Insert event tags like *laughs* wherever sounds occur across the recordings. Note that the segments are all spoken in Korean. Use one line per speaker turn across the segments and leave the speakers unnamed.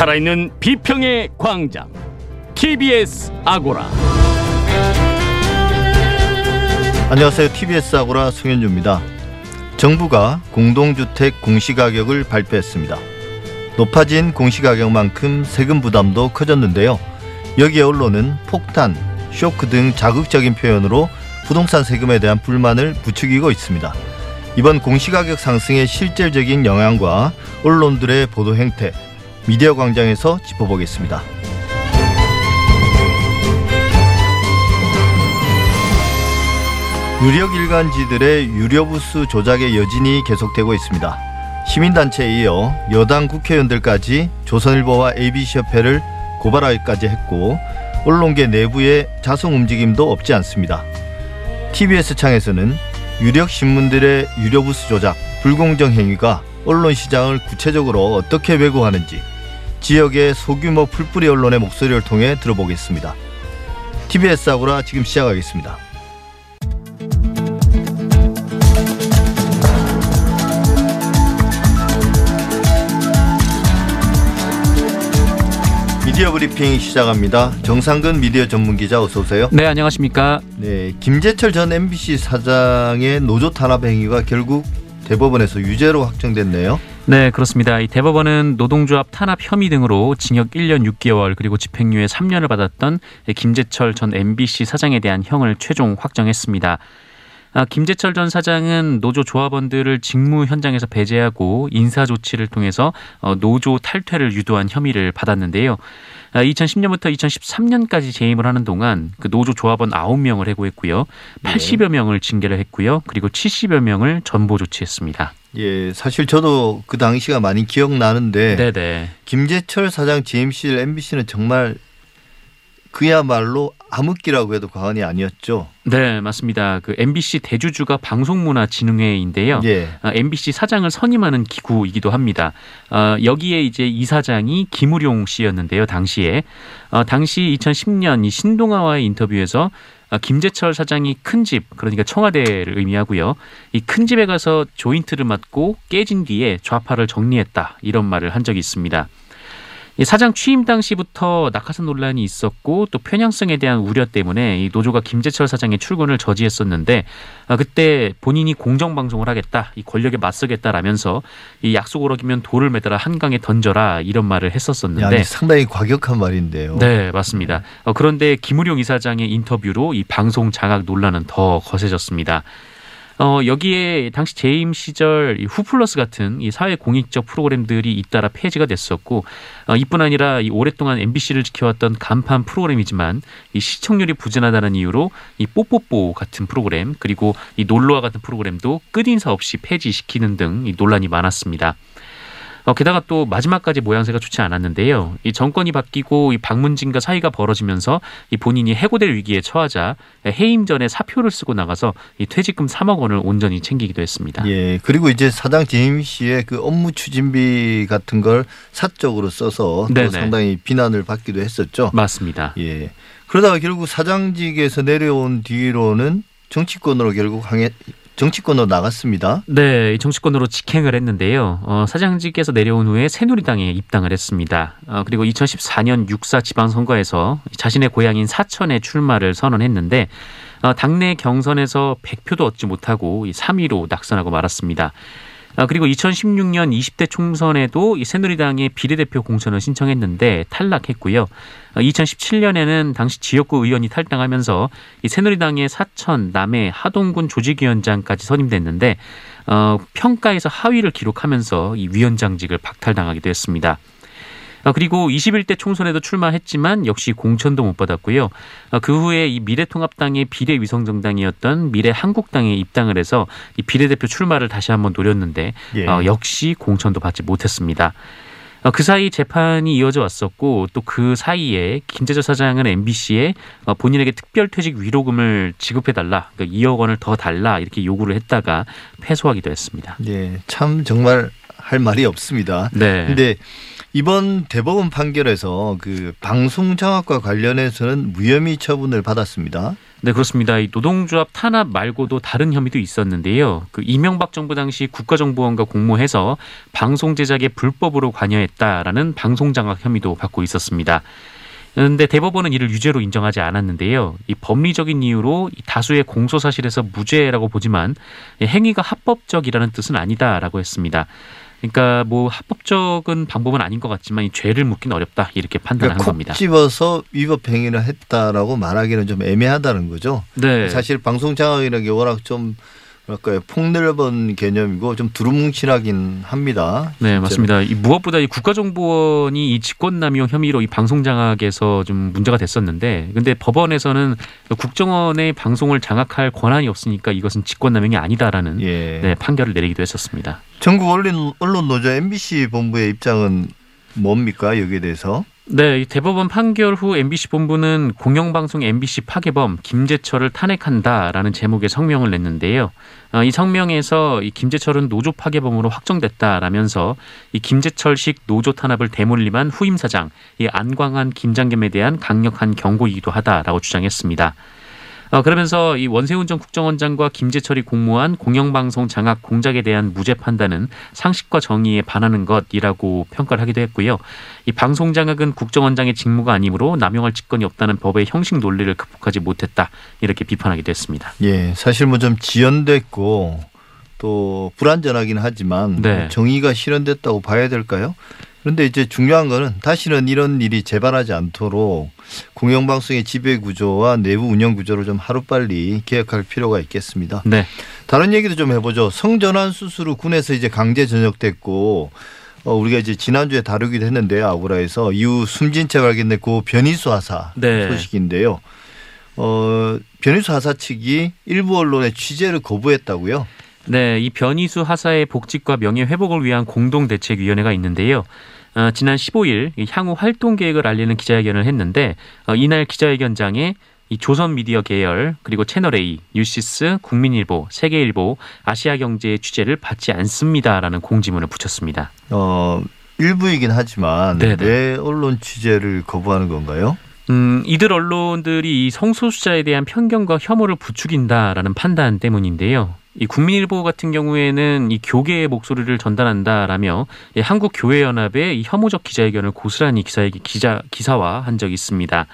살아있는 비평의 광장 TBS 아고라
안녕하세요. TBS 아고라 송현주입니다. 정부가 공동주택 공시가격을 발표했습니다. 높아진 공시가격만큼 세금 부담도 커졌는데요. 여기에 언론은 폭탄, 쇼크 등 자극적인 표현으로 부동산 세금에 대한 불만을 부추기고 있습니다. 이번 공시가격 상승의 실질적인 영향과 언론들의 보도 행태, 미디어 광장에서 짚어보겠습니다. 유력 일간지들의 유료부수 조작의 여진이 계속되고 있습니다. 시민단체에 이어 여당 국회의원들까지 조선일보와 ABC협회를 고발하기까지 했고 언론계 내부의 자성 움직임도 없지 않습니다. TBS 창에서는 유력 신문들의 유료부수 조작, 불공정 행위가 언론 시장을 구체적으로 어떻게 왜곡하는지 지역의 소규모 풀뿌리 언론의 목소리를 통해 들어보겠습니다. TBS 아고라 지금 시작하겠습니다. 미디어 브리핑 시작합니다. 정상근 미디어 전문 기자 어서 오세요.
네, 안녕하십니까?
네, 김재철 전 MBC 사장의 노조 탄압 행위가 결국 대법원에서 유죄로 확정됐네요.
네, 그렇습니다. 이 대법원은 노동조합 탄압 혐의 등으로 징역 1년 6개월 그리고 집행유예 3년을 받았던 김재철 전 MBC 사장에 대한 형을 최종 확정했습니다. 아, 김재철 전 사장은 노조 조합원들을 직무 현장에서 배제하고 인사 조치를 통해서 어, 노조 탈퇴를 유도한 혐의를 받았는데요. 2010년부터 아, 2013년까지 재임을 하는 동안 그 노조 조합원 9명을 해고했고요. 80여 명을 징계를 했고요. 그리고 70여 명을 전보 조치했습니다.
예, 사실 저도 그 당시가 많이 기억나는데
네네.
김재철 사장 GMC, MBC는 정말 그야말로 암흑기라고 해도 과언이 아니었죠.
네, 맞습니다. 그 MBC 대주주가 방송문화진흥회인데요. 예. 아, MBC 사장을 선임하는 기구이기도 합니다. 어, 여기에 이제 이사장이 김우룡 씨였는데요. 당시에 어, 당시 2010년 이 신동아와의 인터뷰에서 아, 김재철 사장이 큰 집, 그러니까 청와대를 의미하고요. 이 큰 집에 가서 조인트를 맞고 깨진 뒤에 좌파를 정리했다 이런 말을 한 적이 있습니다. 사장 취임 당시부터 낙하산 논란이 있었고 또 편향성에 대한 우려 때문에 이 노조가 김재철 사장의 출근을 저지했었는데 아, 그때 본인이 공정 방송을 하겠다, 이 권력에 맞서겠다라면서 이 약속을 어기면 돌을 매달아 한강에 던져라 이런 말을 했었었는데
야, 상당히 과격한 말인데요.
네, 맞습니다. 어, 그런데 김우룡 이사장의 인터뷰로 이 방송 장악 논란은 더 거세졌습니다. 어, 여기에 당시 재임 시절 이 후플러스 같은 이 사회 공익적 프로그램들이 잇따라 폐지가 됐었고 어, 이뿐 아니라 이 오랫동안 MBC를 지켜왔던 간판 프로그램이지만 이 시청률이 부진하다는 이유로 이 뽀뽀뽀 같은 프로그램 그리고 이 놀러와 같은 프로그램도 끝인사 없이 폐지시키는 등 이 논란이 많았습니다. 어, 게다가 또 마지막까지 모양새가 좋지 않았는데요. 이 정권이 바뀌고 이 박문진과 사이가 벌어지면서 이 본인이 해고될 위기에 처하자 해임 전에 사표를 쓰고 나가서 이 퇴직금 3억 원을 온전히 챙기기도 했습니다.
예. 그리고 이제 사장 재임 씨의 그 업무 추진비 같은 걸 사적으로 써서 또 상당히 비난을 받기도 했었죠.
맞습니다.
예. 그러다가 결국 사장직에서 내려온 뒤로는 정치권으로 결국 항해 정치권으로 나갔습니다.
네, 정치권으로 직행을 했는데요. 어, 사장직에서 내려온 후에 새누리당에 입당을 했습니다. 어, 그리고 2014년 6사 지방선거에서 자신의 고향인 사천에 출마를 선언했는데 어, 당내 경선에서 100표도 얻지 못하고 3위로 낙선하고 말았습니다. 아, 그리고 2016년 20대 총선에도 이 새누리당의 비례대표 공천을 신청했는데 탈락했고요. 2017년에는 아, 당시 지역구 의원이 탈당하면서 이 새누리당의 사천, 남해, 하동군 조직위원장까지 선임됐는데 어, 평가에서 하위를 기록하면서 이 위원장직을 박탈당하기도 했습니다. 아, 그리고 21대 총선에도 출마했지만 역시 공천도 못 받았고요. 아, 그 후에 이 미래통합당의 비례위성 정당이었던 미래한국당에 입당을 해서 이 비례대표 출마를 다시 한번 노렸는데 예. 어, 역시 공천도 받지 못했습니다. 어, 그 사이 재판이 이어져 왔었고 또 그 사이에 김재철 사장은 MBC에 어, 본인에게 특별퇴직 위로금을 지급해달라, 그러니까 2억 원을 더 달라 이렇게 요구를 했다가 패소하기도 했습니다.
네, 참 정말 할 말이 없습니다. 네. 근데 이번 대법원 판결에서 그 방송 장악과 관련해서는 무혐의 처분을 받았습니다.
네, 그렇습니다. 이 노동조합 탄압 말고도 다른 혐의도 있었는데요. 그 이명박 정부 당시 국가정보원과 공모해서 방송 제작에 불법으로 관여했다라는 방송 장악 혐의도 받고 있었습니다. 그런데 대법원은 이를 유죄로 인정하지 않았는데요. 이 법리적인 이유로 이 다수의 공소 사실에서 무죄라고 보지만 행위가 합법적이라는 뜻은 아니다라고 했습니다. 그러니까 뭐 합법적인 방법은 아닌 것 같지만 이 죄를 묻기는 어렵다 이렇게 판단한
그러니까
겁니다.
콕 집어서 위법 행위를 했다라고 말하기는 좀 애매하다는 거죠.
네,
사실 방송 장악이라는 게 워낙 좀 뭐랄까요 폭넓은 개념이고 좀 두루뭉실하긴 합니다.
네,
실제로.
맞습니다. 이 무엇보다 이 국가정보원이 이 직권남용 혐의로 이 방송 장악에서 좀 문제가 됐었는데, 근데 법원에서는 국정원의 방송을 장악할 권한이 없으니까 이것은 직권남용이 아니다라는
예.
네, 판결을 내리기도 했었습니다.
전국 언론 언론 노조 MBC 본부의 입장은 뭡니까 여기에 대해서?
네, 이 대법원 판결 후 MBC 본부는 공영방송 MBC 파괴범 김재철을 탄핵한다라는 제목의 성명을 냈는데요. 어, 이 성명에서 이 김재철은 노조 파괴범으로 확정됐다라면서 이 김재철식 노조 탄압을 대물림한 후임 사장 이 안광한 김장겸에 대한 강력한 경고이기도 하다라고 주장했습니다. 어, 그러면서 이 원세훈 전 국정원장과 김재철이 공모한 공영방송 장악 공작에 대한 무죄 판단은 상식과 정의에 반하는 것이라고 평가를 하기도 했고요. 이 방송 장악은 국정원장의 직무가 아니므로 남용할 직권이 없다는 법의 형식 논리를 극복하지 못했다 이렇게 비판하기도 했습니다.
예, 사실 뭐 좀 지연됐고 또 불안전하긴 하지만
네.
정의가 실현됐다고 봐야 될까요? 그런데 이제 중요한 거는 다시는 이런 일이 재발하지 않도록 공영방송의 지배 구조와 내부 운영 구조를 좀 하루빨리 개혁할 필요가 있겠습니다.
네,
다른 얘기도 좀 해보죠. 성전환 수술 후 군에서 이제 강제 전역됐고 어, 우리가 이제 지난주에 다루기도 했는데요. 아구라에서 이후 숨진 채 발견됐고 변희수 하사
네.
소식인데요. 어, 변희수 하사 측이 일부 언론의 취재를 거부했다고요.
네, 이 변희수 하사의 복직과 명예 회복을 위한 공동 대책위원회가 있는데요. 어, 지난 15일 이 향후 활동 계획을 알리는 기자회견을 했는데 어, 이날 기자회견장에 이 조선 미디어 계열 그리고 채널 A, 뉴시스, 국민일보, 세계일보, 아시아경제의 취재를 받지 않습니다라는 공지문을 붙였습니다.
어, 일부이긴 하지만
네네.
왜 언론 취재를 거부하는 건가요?
음, 이들 언론들이 이 성소수자에 대한 편견과 혐오를 부추긴다라는 판단 때문인데요. 이 국민일보 같은 경우에는 이 교계의 목소리를 전달한다라며 이 한국 교회 연합의 이 혐오적 기자회견을 고스란히 기사에 기자 기사화한 적이 있습니다.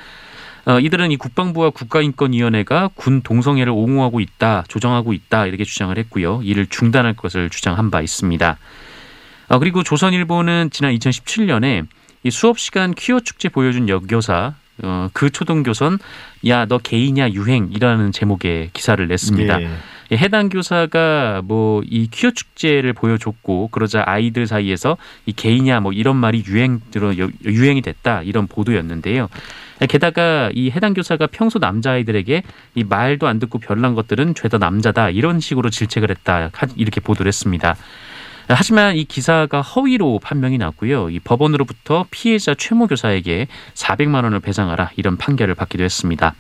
어, 이들은 이 국방부와 국가인권위원회가 군 동성애를 옹호하고 있다, 조정하고 있다 이렇게 주장을 했고요. 이를 중단할 것을 주장한 바 있습니다. 어, 그리고 조선일보는 지난 2017년에 이 수업 시간 퀴어 축제 보여준 여교사 어, 그 초등교선 야너 게이냐 유행이라는 제목의 기사를 냈습니다.
예.
이 해당 교사가 뭐 이 퀴어 축제를 보여줬고 그러자 아이들 사이에서 이 게이냐 뭐 이런 말이 유행 들어 여- 유행이 됐다 이런 보도였는데요. 게다가 이 해당 교사가 평소 남자아이들에게 이 말도 안 듣고 별난 것들은 죄다 남자다 이런 식으로 질책을 했다 하- 이렇게 보도를 했습니다. 하지만 이 기사가 허위로 판명이 났고요. 이 법원으로부터 피해자 최모 교사에게 400만 원을 배상하라 이런 판결을 받기도 했습니다.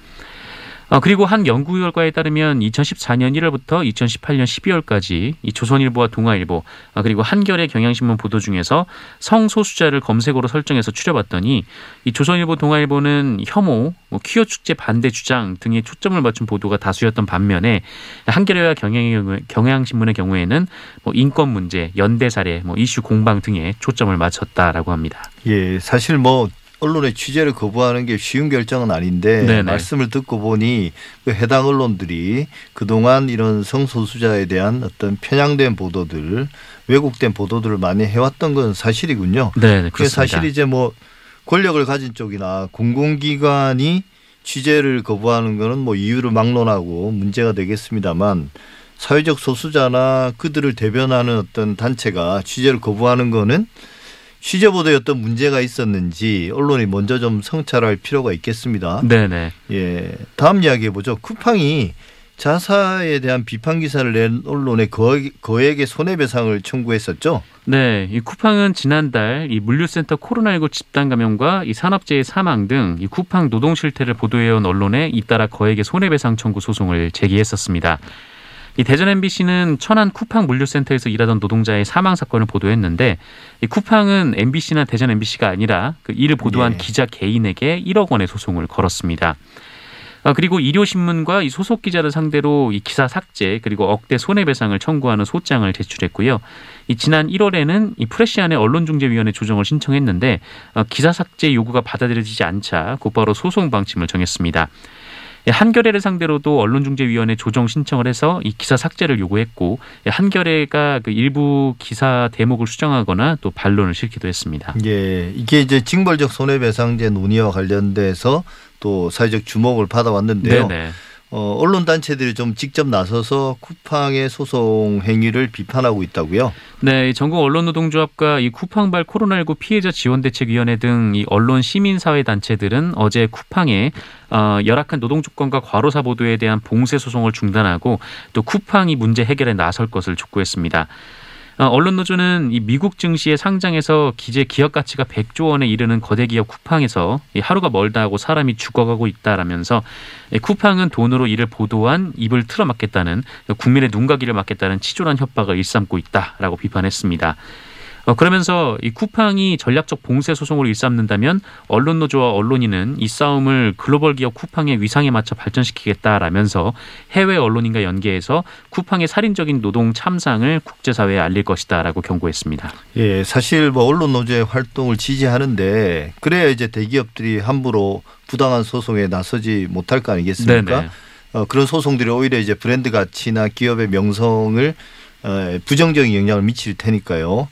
어, 그리고 한 연구 결과에 따르면 2014년 1월부터 2018년 12월까지 이 조선일보와 동아일보 아, 그리고 한겨레 경향신문 보도 중에서 성소수자를 검색어로 설정해서 추려봤더니 이 조선일보 동아일보는 혐오, 뭐 퀴어 축제 반대 주장 등에 초점을 맞춘 보도가 다수였던 반면에 한겨레와 경향, 경향신문의 경우에는 뭐 인권 문제, 연대 사례, 뭐 이슈 공방 등에 초점을 맞췄다라고 합니다.
예, 사실 뭐 언론의 취재를 거부하는 게 쉬운 결정은 아닌데
네네.
말씀을 듣고 보니 그 해당 언론들이 그동안 이런 성소수자에 대한 어떤 편향된 보도들, 왜곡된 보도들을 많이 해왔던 건 사실이군요.
네,
그게
그렇습니다.
사실 이제 뭐 권력을 가진 쪽이나 공공기관이 취재를 거부하는 거는 뭐 이유를 막론하고 문제가 되겠습니다만 사회적 소수자나 그들을 대변하는 어떤 단체가 취재를 거부하는 거는 어떤 문제가 있었는지 언론이 먼저 좀 성찰할 필요가 있겠습니다.
네네.
예. 다음 이야기 해 보죠. 쿠팡이 자사에 대한 비판 기사를 낸 언론에 거액, 거액의 손해배상을 청구했었죠.
네, 이 쿠팡은 지난달 이 물류센터 코로나19 집단 감염과 이 산업재해 사망 등 이 쿠팡 노동 실태를 보도해온 언론에 잇따라 거액의 손해배상 청구 소송을 제기했었습니다. 이 대전 MBC는 천안 쿠팡 물류센터에서 일하던 노동자의 사망 사건을 보도했는데 이 쿠팡은 MBC나 대전 MBC가 아니라 그 이를 보도한
예.
기자 개인에게 1억 원의 소송을 걸었습니다. 아, 그리고 일요신문과 이 소속 기자를 상대로 이 기사 삭제 그리고 억대 손해배상을 청구하는 소장을 제출했고요. 이 지난 1월에는 이 프레시안의 언론중재위원회 조정을 신청했는데 어, 기사 삭제 요구가 받아들여지지 않자 곧바로 소송 방침을 정했습니다. 예, 한겨레를 상대로도 언론중재위원회 조정 신청을 해서 이 기사 삭제를 요구했고 예, 한겨레가 그 일부 기사 대목을 수정하거나 또 반론을 싣기도 했습니다.
예, 이게 이제 징벌적 손해배상제 논의와 관련돼서 또 사회적 주목을 받아왔는데요.
네네.
어, 언론 단체들이 좀 직접 나서서 쿠팡의 소송 행위를 비판하고 있다고요.
네, 이 전국 언론노동조합과 이 쿠팡발 코로나19 피해자 지원 대책위원회 등 이 언론 시민사회 단체들은 어제 쿠팡에 어, 열악한 노동 조건과 과로사 보도에 대한 봉쇄 소송을 중단하고 또 쿠팡이 문제 해결에 나설 것을 촉구했습니다. 어, 언론노조는 이 미국 증시에 상장해서 기재 기업 가치가 100조 원에 이르는 거대 기업 쿠팡에서 이 하루가 멀다 하고 사람이 죽어가고 있다라면서 이 쿠팡은 돈으로 이를 보도한 입을 틀어막겠다는 국민의 눈과 귀를 막겠다는 치졸한 협박을 일삼고 있다라고 비판했습니다. 어, 그러면서 이 쿠팡이 전략적 봉쇄 소송을 일삼는다면 언론 노조와 언론인은 이 싸움을 글로벌 기업 쿠팡의 위상에 맞춰 발전시키겠다라면서 해외 언론인과 연계해서 쿠팡의 살인적인 노동 참상을 국제사회에 알릴 것이다라고 경고했습니다.
예, 사실 뭐 언론 노조의 활동을 지지하는데 그래야 이제 대기업들이 함부로 부당한 소송에 나서지 못할 거 아니겠습니까?
네네.
어, 그런 소송들이 오히려 이제 브랜드 가치나 기업의 명성을 어, 부정적인 영향을 미칠 테니까요.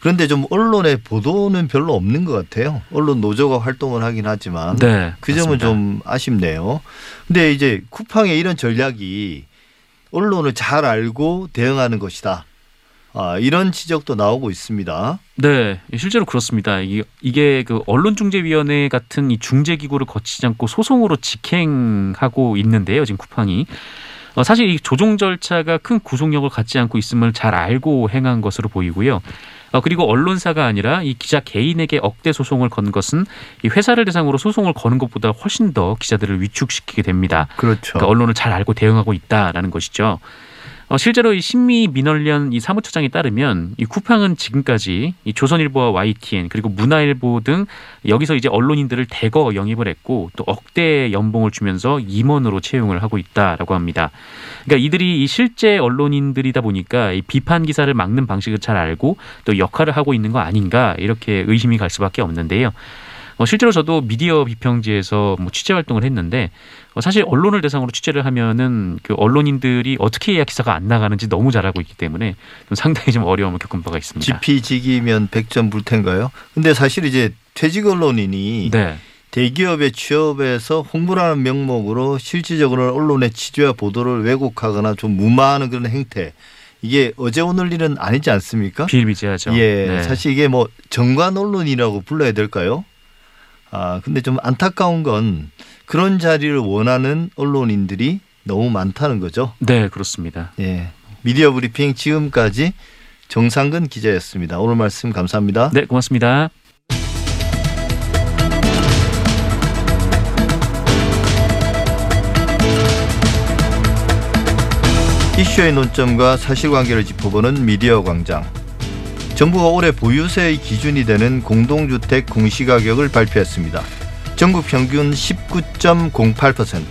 그런데 좀 언론의 보도는 별로 없는 것 같아요. 언론 노조가 활동을 하긴 하지만
네,
그 점은
맞습니다.
좀 아쉽네요. 근데 이제 쿠팡의 이런 전략이 언론을 잘 알고 대응하는 것이다. 아, 이런 지적도 나오고 있습니다.
네, 실제로 그렇습니다. 이게, 그 언론중재위원회 같은 이 중재기구를 거치지 않고 소송으로 직행하고 있는데요. 지금 쿠팡이. 어, 사실 이 조정 절차가 큰 구속력을 갖지 않고 있음을 잘 알고 행한 것으로 보이고요. 어, 그리고 언론사가 아니라 이 기자 개인에게 억대 소송을 건 것은 이 회사를 대상으로 소송을 거는 것보다 훨씬 더 기자들을 위축시키게 됩니다.
그렇죠.
그러니까 언론을 잘 알고 대응하고 있다라는 것이죠. 어, 실제로 이 신미 민원련 이 사무처장에 따르면 이 쿠팡은 지금까지 이 조선일보와 YTN 그리고 문화일보 등 여기서 이제 언론인들을 대거 영입을 했고 또 억대 연봉을 주면서 임원으로 채용을 하고 있다라고 합니다. 그러니까 이들이 이 실제 언론인들이다 보니까 이 비판 기사를 막는 방식을 잘 알고 또 역할을 하고 있는 거 아닌가 이렇게 의심이 갈 수밖에 없는데요. 어, 실제로 저도 미디어 비평지에서 뭐 취재 활동을 했는데 어, 사실 언론을 대상으로 취재를 하면은 그 언론인들이 어떻게 해야 기사가 안 나가는지 너무 잘 알고 있기 때문에 좀 상당히 좀 어려움을 겪은 바가 있습니다.
지피지기면 백전 불텐가요? 근데 사실 이제 퇴직 언론인이
네,
대기업의 취업에서 홍보라는 명목으로 실질적으로 언론의 취재와 보도를 왜곡하거나 좀 무마하는 그런 행태. 이게 어제 오늘 일은 아니지 않습니까?
비일비재하죠.
예,
네.
사실 이게 뭐 정관 언론이라고 불러야 될까요? 아, 근데 좀 안타까운 건 그런 자리를 원하는 언론인들이 너무 많다는 거죠.
네, 그렇습니다.
예. 미디어 브리핑 지금까지 정상근 기자였습니다. 오늘 말씀 감사합니다.
네, 고맙습니다.
이슈의 논점과 사실관계를 짚어보는 미디어 광장. 정부가 올해 보유세의 기준이 되는 공동주택 공시가격을 발표했습니다. 전국 평균 19.08%.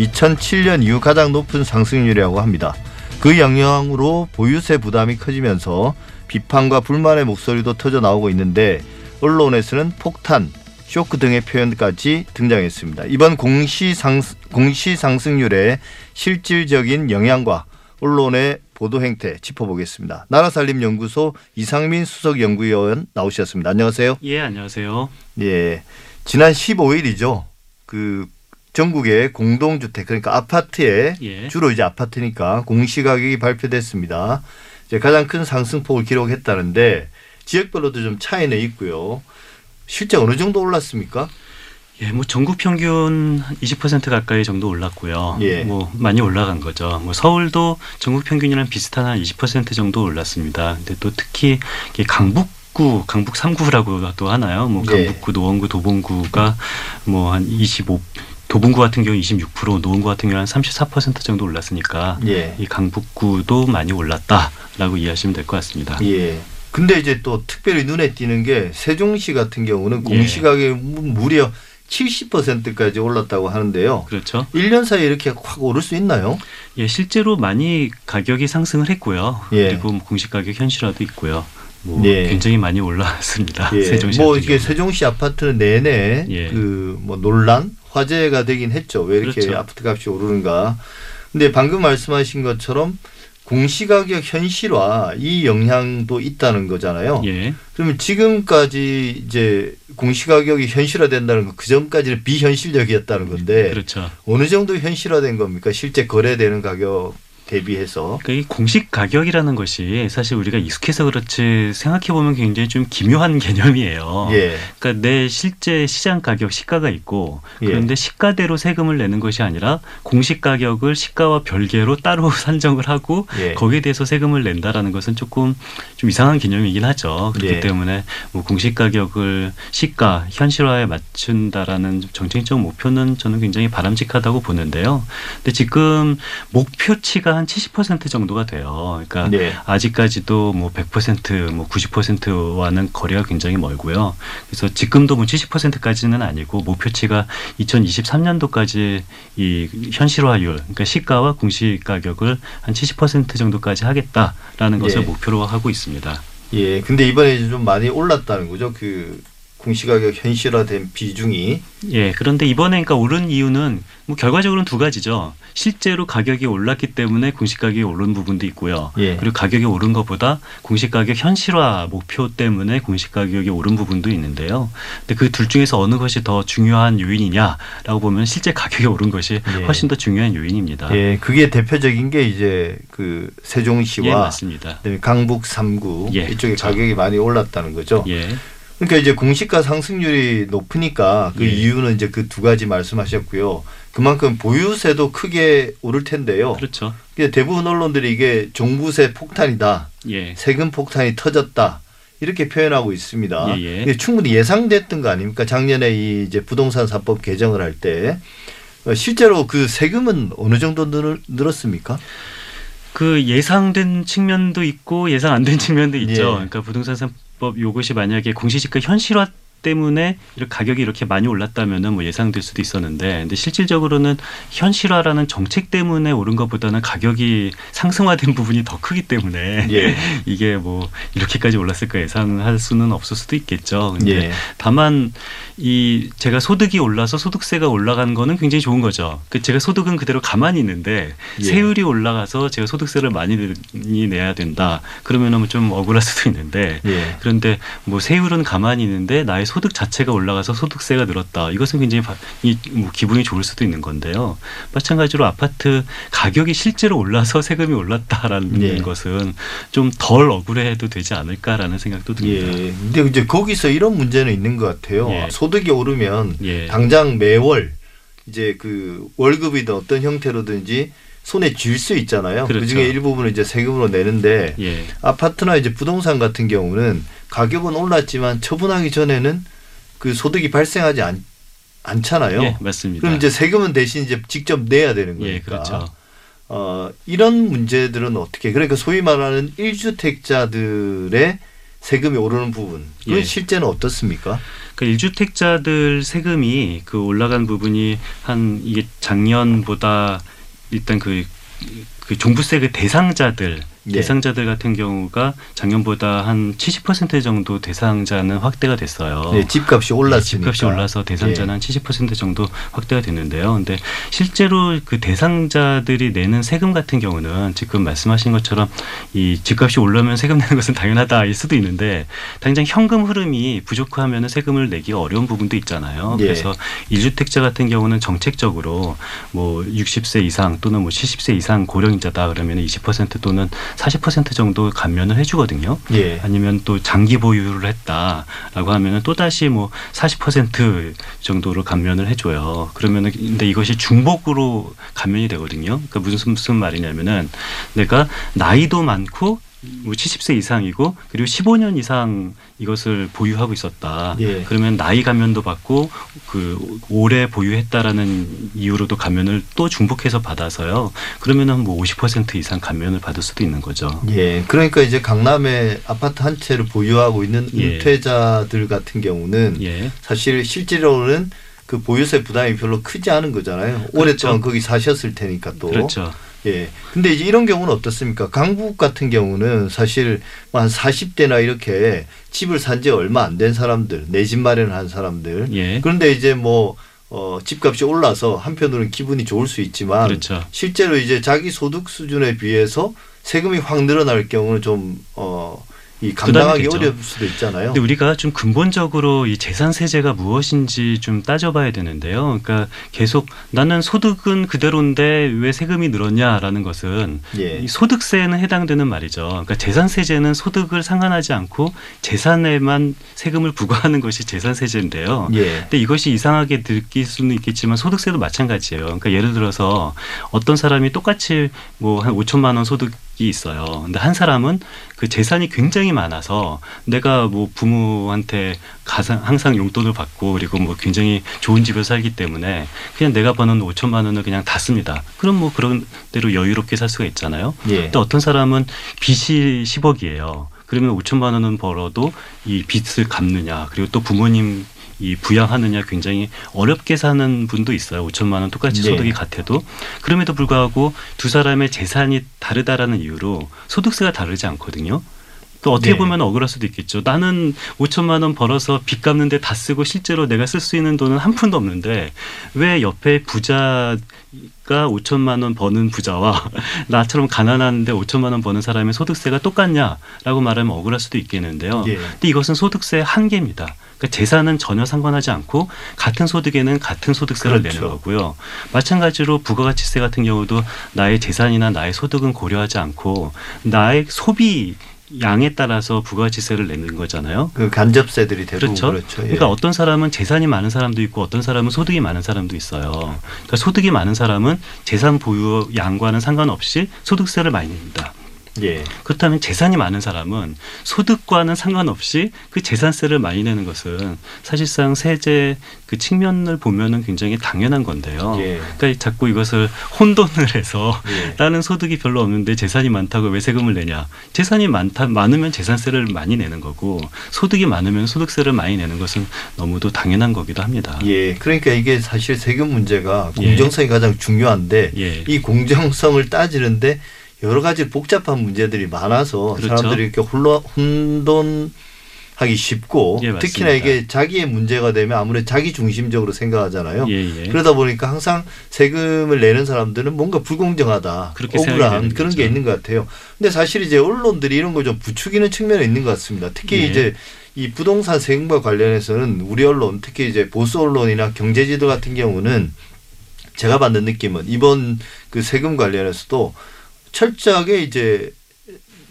2007년 이후 가장 높은 상승률이라고 합니다. 그 영향으로 보유세 부담이 커지면서 비판과 불만의 목소리도 터져 나오고 있는데 언론에서는 폭탄, 쇼크 등의 표현까지 등장했습니다. 이번 공시 상 공시 상승률의 실질적인 영향과 언론의 보도 행태 짚어보겠습니다. 나라살림연구소 이상민 수석 연구위원 나오셨습니다. 안녕하세요.
예, 안녕하세요.
예, 지난 15일이죠. 그 전국의 공동주택 그러니까 아파트에
예.
주로 이제 아파트니까 공시가격이 발표됐습니다. 이제 가장 큰 상승폭을 기록했다는데 지역별로도 좀 차이는 있고요. 실제 어느 정도 올랐습니까?
예, 뭐 전국 평균 20% 가까이 정도 올랐고요.
예.
뭐 많이 올라간 거죠. 뭐 서울도 전국 평균이랑 비슷한 한 20% 정도 올랐습니다. 근데 또 특히 이게 강북 구, 강북 3구라고도 하나요? 뭐
예.
강북구, 노원구, 도봉구가 뭐 한 25, 도봉구 같은 경우 26%, 노원구 같은 경우 한 34% 정도 올랐으니까
예.
이 강북구도 많이 올랐다라고 이해하시면 될 것 같습니다.
예. 근데 이제 또 특별히 눈에 띄는 게 세종시 같은 경우는
예.
공시가격이 무- 무려 70%까지 올랐다고 하는데요.
그렇죠.
1년 사이에 이렇게 확 오를 수 있나요?
예, 실제로 많이 가격이 상승을 했고요.
예.
그리고 뭐 공시 가격 현실화도 있고요. 뭐
예.
굉장히 많이 올랐습니다.
예, *laughs*
세종시
뭐 이게. 세종시 아파트는 내내
예.
그뭐 논란 화제가 되긴 했죠. 왜 이렇게
그렇죠.
아파트 값이 오르는가? 근데 방금 말씀하신 것처럼 공시가격 현실화 이 영향도 있다는 거잖아요.
예.
그러면 지금까지 이제 공시가격이 현실화된다는 건 그 전까지는 비현실적이었다는 건데
그렇죠.
어느 정도 현실화된 겁니까? 실제 거래되는 가격 대비해서.
그러니까 이 공식 가격이라는 것이 사실 우리가 익숙해서 그렇지 생각해 보면 굉장히 좀 기묘한 *laughs* 개념이에요.
예.
그러니까 내 실제 시장 가격 시가가 있고
예.
그런데 시가대로 세금을 내는 것이 아니라 공식 가격을 시가와 별개로 따로 *laughs* 산정을 하고
예.
거기에 대해서 세금을 낸다라는 것은 조금 좀 이상한 개념이긴 하죠. 그렇기
예.
때문에 뭐 공식 가격을 시가 현실화에 맞춘다라는 정책적 목표는 저는 굉장히 바람직하다고 보는데요. 근데 지금 목표치가 한 70% 정도가 돼요. 그러니까
네.
아직까지도 뭐 100%, 뭐 90%와는 거리가 굉장히 멀고요. 그래서 지금도 뭐 70%까지는 아니고 목표치가 2023년도까지 이 현실화율, 그러니까 시가와 공시 가격을 한 70% 정도까지 하겠다라는 것을
예.
목표로 하고 있습니다.
예. 근데 이번에 좀 많이 올랐다는 거죠. 그 공시가격 현실화된 비중이.
예, 그런데 이번에 그러니까 오른 이유는 뭐 결과적으로는 두 가지죠. 실제로 가격이 올랐기 때문에 공시 가격이 오른 부분도 있고요.
예.
그리고 가격이 오른 것보다 공시 가격 현실화 목표 때문에 공시 가격이 오른 부분도 있는데요. 근데 그 둘 중에서 어느 것이 더 중요한 요인이냐라고 보면 실제 가격이 오른 것이
예.
훨씬 더 중요한 요인입니다.
예. 그게 대표적인 게 이제 그
예,
세종시와. 그다음에 강북 3구
예,
이쪽에
그렇죠.
가격이 많이 올랐다는 거죠.
예,
그러니까 이제 공시가 상승률이 높으니까 그
예.
이유는 이제 그 두 가지 말씀하셨고요. 그만큼 보유세도 크게 오를 텐데요.
그렇죠.
근데 대부분 언론들이 이게 종부세 폭탄이다,
예,
세금 폭탄이 터졌다 이렇게 표현하고 있습니다.
예, 예.
충분히 예상됐던 거 아닙니까? 작년에 이 이제 부동산 사법 개정을 할때 어, 실제로 그 세금은 어느 정도 늘, 늘었습니까?
그 예상된 측면도 있고 예상 안 된 *laughs* 측면도 있죠.
예.
그러니까 부동산 상 법 요것이 만약에 공시지가 현실화 때문에 이렇게 가격이 이렇게 많이 올랐다면은 뭐 예상될 수도 있었는데 근데 실질적으로는 현실화라는 정책 때문에 오른 것보다는 가격이 상승화된 *laughs* 부분이 더 크기 때문에
예. *laughs*
이게 뭐 이렇게까지 올랐을까 예상할 수는 없을 수도 있겠죠. 근데
예.
다만 이 제가 소득이 올라서 소득세가 올라간 거는 굉장히 좋은 거죠. 그 제가 소득은 그대로 가만히 있는데
예.
세율이 올라가서 제가 소득세를 많이 내야 된다. 그러면은 좀 억울할 *laughs* 수도 있는데
예.
그런데 뭐 세율은 가만히 있는데 나의 소득 자체가 올라가서 소득세가 늘었다. 이것은 굉장히 뭐 기분이 좋을 수도 있는 건데요. 마찬가지로 아파트 가격이 실제로 올라서 *laughs* 세금이 올랐다라는
예.
것은 좀 덜 억울해도 되지 않을까라는 생각도 듭니다.
예. 근데 이제 거기서 이런 문제는 있는 것 같아요.
예.
소득이 오르면
예.
당장 매월 이제 그 월급이든 어떤 형태로든지 손에 쥘 수 있잖아요. 그
그렇죠.
중에 일부분을 이제 세금으로 내는데
예.
아파트나 이제 부동산 같은 경우는 가격은 올랐지만 처분하기 전에는 그 소득이 발생하지 않, 않잖아요.
예, 맞습니다.
그럼 이제 세금은 대신 이제 직접 내야 되는 거니까.
예, 그렇죠.
어, 이런 문제들은 어떻게 그러니까 소위 말하는 1주택자들의 세금이 오르는 부분 그건
예.
실제는 어떻습니까?
그 일주택자들 세금이 그 올라간 부분이 한 이게 작년보다 일단 그, 그 종부세 그 대상자들
예.
대상자들 같은 경우가 작년보다 한 70% 정도 대상자는 확대가 됐어요.
네, 집값이 올랐으니까.
집값이 올라서 대상자는
예.
한70% 정도 확대가 됐는데요. 근데 실제로 그 대상자들이 내는 세금 같은 경우는 지금 말씀하신 것처럼 이 집값이 올라면 세금 내는 것은 당연하다일 수도 있는데 당장 현금 흐름이 부족하면 세금을 내기가 어려운 부분도 있잖아요.
예.
그래서 일주택자 같은 경우는 정책적으로 뭐 60세 이상 또는 뭐 70세 이상 고령자다 그러면 20% 또는 40% 정도 감면을 해주거든요.
예.
아니면 또 장기 보유를 했다라고 하면은 또 다시 뭐40% 정도로 감면을 해줘요. 그러면은 근데 이것이 중복으로 감면이 되거든요. 그러니까 무슨 무슨 말이냐면은 내가 나이도 많고 뭐 70세 이상이고 그리고 15년 이상 이것을 보유하고 있었다.
예.
그러면 나이 감면도 받고 그 오래 보유했다라는 이유로도 감면을 또 중복해서 받아서요. 그러면은 뭐 50% 이상 감면을 받을 수도 있는 거죠.
예. 그러니까 이제 강남에 아파트 한 채를 보유하고 있는
예.
은퇴자들 같은 경우는
예.
사실 실제로는 그 보유세 부담이 별로 크지 않은 거잖아요. 오랫동안 거기 사셨을 테니까 또.
그렇죠.
예. 근데 이제 이런 경우는 어떻습니까? 강북 같은 경우는 사실 뭐한 40대나 이렇게 집을 산 지 얼마 안 된 사람들, 내 집 마련한 사람들.
예.
그런데 이제 뭐 어, 집값이 올라서 한편으로는 기분이 좋을 수 있지만
그렇죠.
실제로 이제 자기 소득 수준에 비해서 세금이 확 늘어날 경우는 좀 어, 이 감당하기
부담이 되죠.
어려울 수도 있잖아요.
근데 우리가 좀 근본적으로 이 재산 세제가 무엇인지 좀 따져봐야 되는데요. 그러니까 계속 나는 소득은 그대로인데 왜 세금이 늘었냐라는 것은
예.
이 소득세에는 해당되는 말이죠. 그러니까 재산 세제는 소득을 상관하지 않고 재산에만 세금을 부과하는 것이 재산 세제인데요.
예.
근데 이것이 이상하게 느낄 수는 있겠지만 소득세도 마찬가지예요. 그러니까 예를 들어서 어떤 사람이 똑같이 뭐 한 5천만 원 소득이 있어요. 근데 한 사람은 그 재산이 굉장히 많아서 내가 뭐 부모한테 가상 항상 용돈을 받고 그리고 뭐 굉장히 좋은 집에 살기 때문에 그냥 내가 버는 5천만 원을 그냥 다 씁니다. 그럼 뭐 그런 대로 여유롭게 살 수가 있잖아요.
예.
근데 어떤 사람은 빚이 10억이에요. 그러면 5천만 원은 벌어도 이 빚을 갚느냐 그리고 또 부모님 이 부양하느냐 굉장히 어렵게 사는 분도 있어요. 5천만 원 똑같이
네.
소득이 같아도 그럼에도 불구하고 두 사람의 재산이 다르다라는 이유로 소득세가 다르지 않거든요. 그 어떻게
네.
보면 억울할 수도 있겠죠. 나는 5천만 원 벌어서 빚 갚는데 다 쓰고 실제로 내가 쓸 수 있는 돈은 한 푼도 없는데 왜 옆에 부자 가 5천만 원 버는 부자와 *laughs* 나처럼 가난한데 5천만 원 버는 사람의 소득세가 똑같냐라고 말하면 억울할 수도 있겠는데요.
예.
근데 이것은 소득세의 한계입니다. 그러니까 재산은 전혀 상관하지 않고 같은 소득에는 같은 소득세를
그렇죠.
내는 거고요. 마찬가지로 부가가치세 같은 경우도 나의 재산이나 나의 소득은 고려하지 않고 나의 소비 양에 따라서 부가가치세를 내는 거잖아요.
그 간접세들이 대부분
그렇죠.
그렇죠. 예.
그러니까 어떤 사람은 재산이 많은 사람도 있고 어떤 사람은 소득이 많은 사람도 있어요. 그러니까 소득이 많은 사람은 재산 보유 양과는 상관없이 소득세를 많이 냅니다.
예.
그렇다면 재산이 많은 사람은 소득과는 상관없이 그 재산세를 많이 내는 것은 사실상 세제 그 측면을 보면은 굉장히 당연한 건데요.
예.
그러니까 자꾸 이것을 혼돈을 해서
예.
나는 소득이 별로 없는데 재산이 많다고 왜 세금을 내냐? 재산이 많다 많으면 재산세를 많이 내는 거고 소득이 많으면 소득세를 많이 내는 것은 너무도 당연한 거기도 합니다.
예. 그러니까 이게 사실 세금 문제가
예.
공정성이 가장 중요한데
예.
이 공정성을 따지는데 여러 가지 복잡한 문제들이 많아서
그렇죠.
사람들이 이렇게 혼란, 혼돈 하기 쉽고
예.
특히나 이게 자기의 문제가 되면 아무래도 자기 중심적으로 생각하잖아요.
예, 예.
그러다 보니까 항상 세금을 내는 사람들은 뭔가 불공정하다, 억울한 그런
거죠.
게 있는 것 같아요. 근데 사실 이제 언론들이 이런 걸 좀 부추기는 측면이 있는 것 같습니다. 특히
예.
이제 이 부동산 세금과 관련해서는 우리 언론, 특히 이제 보수 언론이나 경제지도 같은 경우는 제가 받는 느낌은 이번 그 세금 관련해서도 철저하게 이제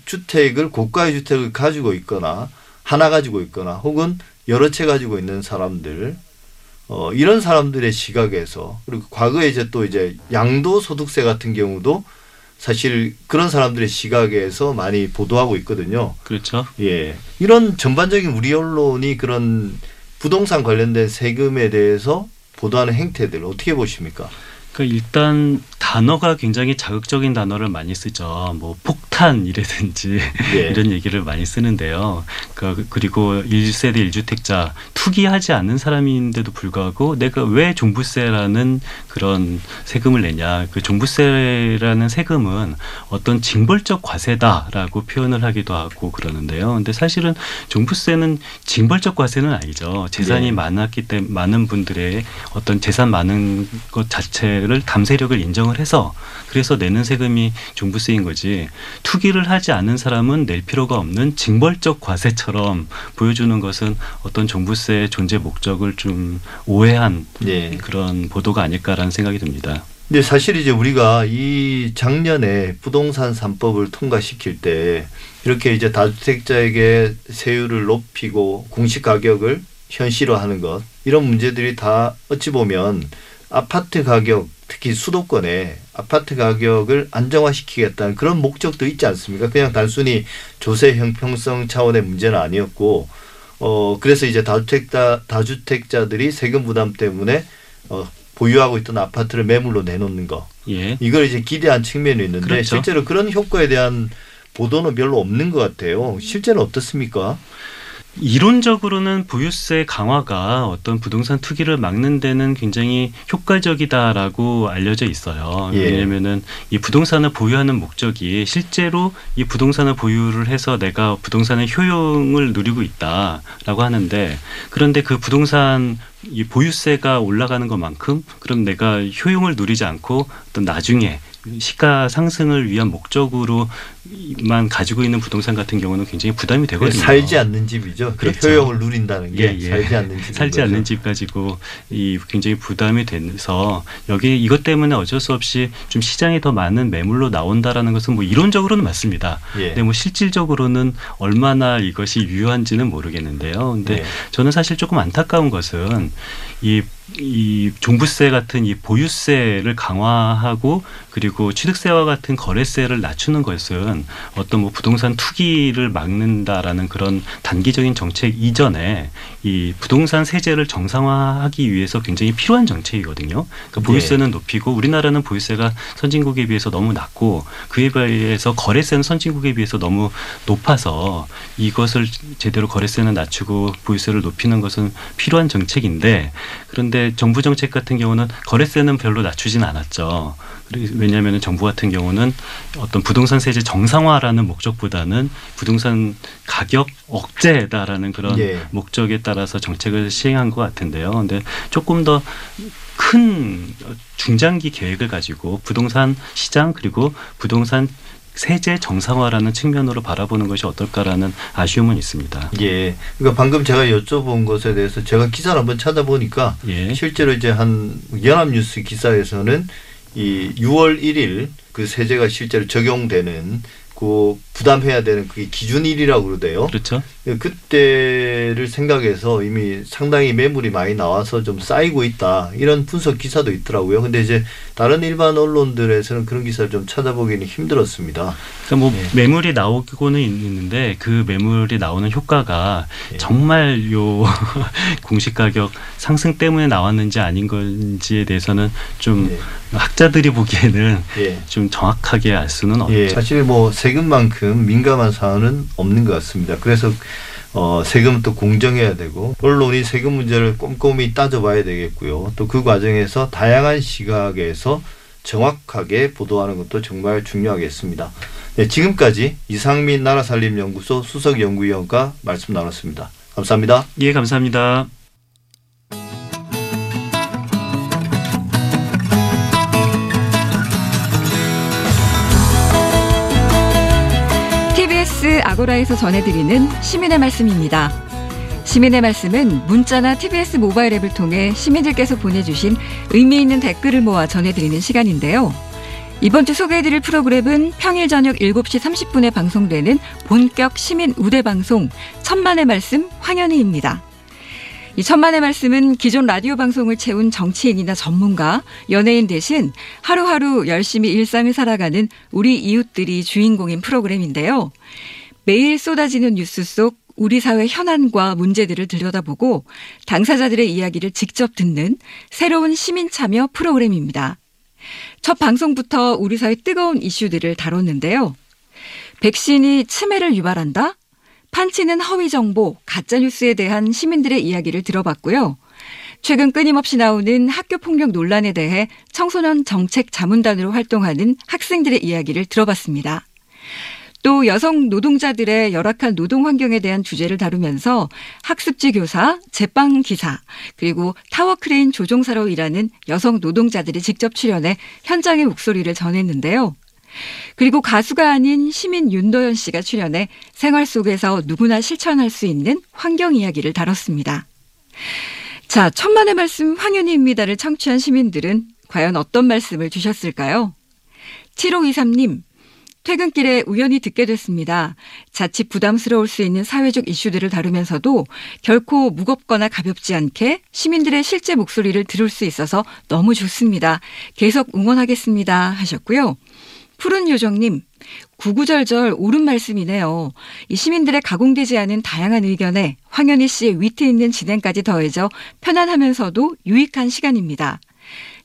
주택을 고가의 주택을 가지고 있거나 하나 가지고 있거나 혹은 여러 채 가지고 있는 사람들 어 이런 사람들의 시각에서 그리고 과거에 이제 또 이제 양도 소득세 같은 경우도 사실 그런 사람들의 시각에서 많이 보도하고 있거든요.
그렇죠.
예. 이런 전반적인 우리 언론이 그런 부동산 관련된 세금에 대해서 보도하는 행태들 어떻게 보십니까?
그러니까 일단 단어가 굉장히 자극적인 단어를 많이 쓰죠. 뭐 폭탄이라든지 *laughs*
예.
이런 얘기를 많이 쓰는데요. 그러니까 그리고 1세대 1주택자 투기하지 않는 사람인데도 불구하고 내가 왜 종부세라는 그런 세금을 내냐. 그 종부세라는 세금은 어떤 징벌적 과세다라고 표현을 하기도 하고 그러는데요. 근데 사실은 종부세는 징벌적 과세는 아니죠. 재산이
네.
많았기 때문에 많은 분들의 어떤 재산 많은 것 자체 를 담세력을 인정을 해서 그래서 내는 세금이 종부세인 거지 투기를 하지 않는 사람은 낼 필요가 없는 징벌적 과세처럼 보여주는 것은 어떤 종부세의 존재 목적을 좀 오해한
예.
그런 보도가 아닐까라는 생각이 듭니다.
근데 사실 이제 우리가 이 작년에 부동산 3법을 통과시킬 때 이렇게 이제 다주택자에게 세율을 높이고 공시 가격을 현실화하는 것 이런 문제들이 다 어찌 보면 아파트 가격 특히 수도권에 아파트 가격을 안정화시키겠다는 그런 목적도 있지 않습니까? 그냥 단순히 조세 형평성 차원의 문제는 아니었고 어 그래서 이제 다주택자 다주택자들이 세금 부담 때문에 어 보유하고 있던 아파트를 매물로 내놓는 거
예.
이걸 이제 기대한 측면이 있는데
그렇죠.
실제로 그런 효과에 대한 보도는 별로 없는 것 같아요. 실제는 어떻습니까?
이론적으로는 보유세 강화가 어떤 부동산 투기를 막는 데는 굉장히 효과적이다라고 알려져 있어요.
예.
왜냐면은 이 부동산을 보유하는 목적이 실제로 이 부동산을 보유를 해서 내가 부동산의 효용을 누리고 있다라고 하는데 그런데 그 부동산 이 보유세가 올라가는 것만큼 그럼 내가 효용을 누리지 않고 어떤 나중에 시가 상승을 위한 목적으로 만 가지고 있는 부동산 같은 경우는 굉장히 부담이 되거든요.
살지 않는 집이죠. 그
그렇죠.
효용을 누린다는 게
예, 예.
살지 않는 집.
살지 않는 집 가지고 이 굉장히 부담이 돼서 여기 이것 때문에 어쩔 수 없이 좀 시장에 더 많은 매물로 나온다라는 것은 뭐 이론적으로는 맞습니다.
예.
근데 뭐 실질적으로는 얼마나 이것이 유효한지는 모르겠는데요. 근데
예.
저는 사실 조금 안타까운 것은 이, 이 종부세 같은 이 보유세를 강화하고 그리고 취득세와 같은 거래세를 낮추는 것은 어떤 뭐 부동산 투기를 막는다라는 그런 단기적인 정책 이전에 이 부동산 세제를 정상화하기 위해서 굉장히 필요한 정책이거든요. 그러니까 보유세는 높이고 우리나라는 보유세가 선진국에 비해서 너무 낮고 그에 비해서 거래세는 선진국에 비해서 너무 높아서 이것을 제대로 거래세는 낮추고 보유세를 높이는 것은 필요한 정책인데 그런데 정부 정책 같은 경우는 거래세는 별로 낮추진 않았죠. 왜냐하면 정부 같은 경우는 어떤 부동산 세제 정상화라는 목적보다는 부동산 가격 억제다라는 그런
예.
목적에 따라서 정책을 시행한 것 같은데요. 근데 조금 더 큰 중장기 계획을 가지고 부동산 시장 그리고 부동산 세제 정상화라는 측면으로 바라보는 것이 어떨까라는 아쉬움은 있습니다.
예. 그러니까 방금 제가 여쭤본 것에 대해서 제가 기사를 한번 찾아보니까
예.
실제로 이제 한 연합뉴스 기사에서는 이 6월 1일 그 세제가 실제로 적용되는 그 부담해야 되는 그게 기준일이라고 그러대요.
그렇죠.
그때를 생각해서 이미 상당히 매물이 많이 나와서 좀 쌓이고 있다 이런 분석 기사도 있더라고요. 근데 이제 다른 일반 언론들에서는 그런 기사를 좀 찾아보기는 힘들었습니다.
그러니까 뭐
예.
매물이 나오고는 있는데 그 매물이 나오는 효과가
예.
정말 요 *laughs* 공시 가격 상승 때문에 나왔는지 아닌 건지에 대해서는 좀
예.
학자들이 보기에는
예.
좀 정확하게 알 수는 없죠.
예, 사실 뭐 세금만큼 민감한 사안은 없는 것 같습니다. 그래서 어, 세금은 또 공정해야 되고 언론이 세금 문제를 꼼꼼히 따져봐야 되겠고요. 또 그 과정에서 다양한 시각에서 정확하게 보도하는 것도 정말 중요하겠습니다. 네, 지금까지 이상민 나라살림연구소 수석연구위원과 말씀 나눴습니다. 감사합니다.
예, 감사합니다.
아고라에서 전해드리는 시민의 말씀입니다. 시민의 말씀은 문자나 TBS 모바일 앱을 통해 시민들께서 보내주신 의미 있는 댓글을 모아 전해드리는 시간인데요. 이번 주 소개해드릴 프로그램은 평일 저녁 7시 30분에 방송되는 본격 시민 우대 방송 천만의 말씀 황현희입니다. 이 천만의 말씀은 기존 라디오 방송을 채운 정치인이나 전문가, 연예인 대신 하루하루 열심히 일상을 살아가는 우리 이웃들이 주인공인 프로그램인데요. 매일 쏟아지는 뉴스 속 우리 사회 현안과 문제들을 들여다보고 당사자들의 이야기를 직접 듣는 새로운 시민 참여 프로그램입니다. 첫 방송부터 우리 사회 뜨거운 이슈들을 다뤘는데요. 백신이 치매를 유발한다? 판치는 허위 정보, 가짜 뉴스에 대한 시민들의 이야기를 들어봤고요. 최근 끊임없이 나오는 학교 폭력 논란에 대해 청소년 정책 자문단으로 활동하는 학생들의 이야기를 들어봤습니다. 또 여성 노동자들의 열악한 노동 환경에 대한 주제를 다루면서 학습지 교사, 제빵 기사, 그리고 타워 크레인 조종사로 일하는 여성 노동자들이 직접 출연해 현장의 목소리를 전했는데요. 그리고 가수가 아닌 시민 윤도현 씨가 출연해 생활 속에서 누구나 실천할 수 있는 환경 이야기를 다뤘습니다. 자, 천만의 말씀 황현희입니다를 청취한 시민들은 과연 어떤 말씀을 주셨을까요? 7523님, 퇴근길에 우연히 듣게 됐습니다. 자칫 부담스러울 수 있는 사회적 이슈들을 다루면서도 결코 무겁거나 가볍지 않게 시민들의 실제 목소리를 들을 수 있어서 너무 좋습니다. 계속 응원하겠습니다. 하셨고요. 푸른 요정님, 구구절절 옳은 말씀이네요. 이 시민들의 가공되지 않은 다양한 의견에 황현희 씨의 위트 있는 진행까지 더해져 편안하면서도 유익한 시간입니다.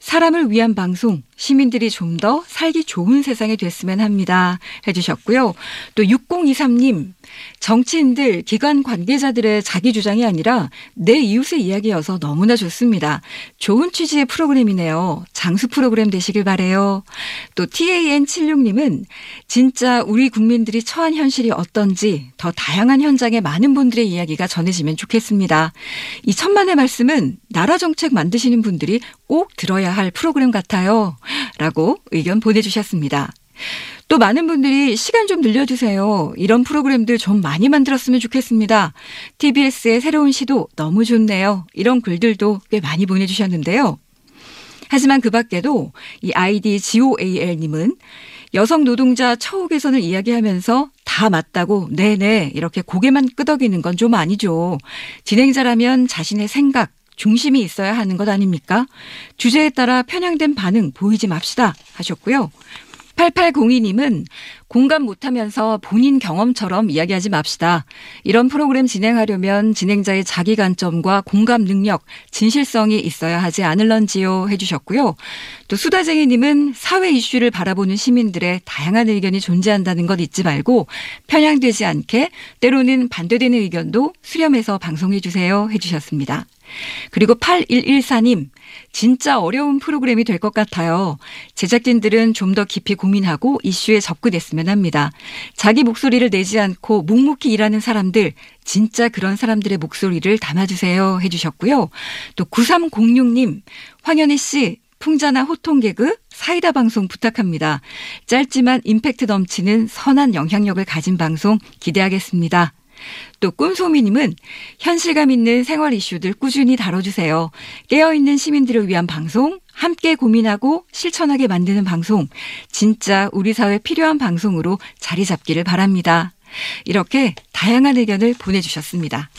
사람을 위한 방송, 시민들이 좀 더 살기 좋은 세상이 됐으면 합니다. 해주셨고요. 또 6023님, 정치인들, 기관 관계자들의 자기 주장이 아니라 내 이웃의 이야기여서 너무나 좋습니다. 좋은 취지의 프로그램이네요. 장수 프로그램 되시길 바래요. 또 TAN76님은 진짜 우리 국민들이 처한 현실이 어떤지 더 다양한 현장의 많은 분들의 이야기가 전해지면 좋겠습니다. 이 천만의 말씀은 나라 정책 만드시는 분들이 꼭 들어야 할 프로그램 같아요. 라고 의견 보내주셨습니다. 또 많은 분들이 시간 좀 늘려주세요. 이런 프로그램들 좀 많이 만들었으면 좋겠습니다. TBS의 새로운 시도 너무 좋네요. 이런 글들도 꽤 많이 보내주셨는데요. 하지만 그 밖에도 이 아이디 GOAL님은 여성 노동자 처우 개선을 이야기하면서 다 맞다고 네네 이렇게 고개만 끄덕이는 건 좀 아니죠. 진행자라면 자신의 생각, 중심이 있어야 하는 것 아닙니까? 주제에 따라 편향된 반응 보이지 맙시다 하셨고요. 8802님은 공감 못하면서 본인 경험처럼 이야기하지 맙시다. 이런 프로그램 진행하려면 진행자의 자기 관점과 공감 능력, 진실성이 있어야 하지 않을런지요 해주셨고요. 또 수다쟁이님은 사회 이슈를 바라보는 시민들의 다양한 의견이 존재한다는 것 잊지 말고 편향되지 않게 때로는 반대되는 의견도 수렴해서 방송해 주세요 해주셨습니다. 그리고 8114님, 진짜 어려운 프로그램이 될 것 같아요. 제작진들은 좀 더 깊이 고민하고 이슈에 접근했으면 합니다. 자기 목소리를 내지 않고 묵묵히 일하는 사람들, 진짜 그런 사람들의 목소리를 담아주세요 해주셨고요. 또 9306님, 황현희 씨, 풍자나 호통 개그, 사이다 방송 부탁합니다. 짧지만 임팩트 넘치는 선한 영향력을 가진 방송 기대하겠습니다. 또 꿈소미님은 현실감 있는 생활 이슈들 꾸준히 다뤄주세요. 깨어있는 시민들을 위한 방송, 함께 고민하고 실천하게 만드는 방송, 진짜 우리 사회에 필요한 방송으로 자리 잡기를 바랍니다. 이렇게 다양한 의견을 보내주셨습니다.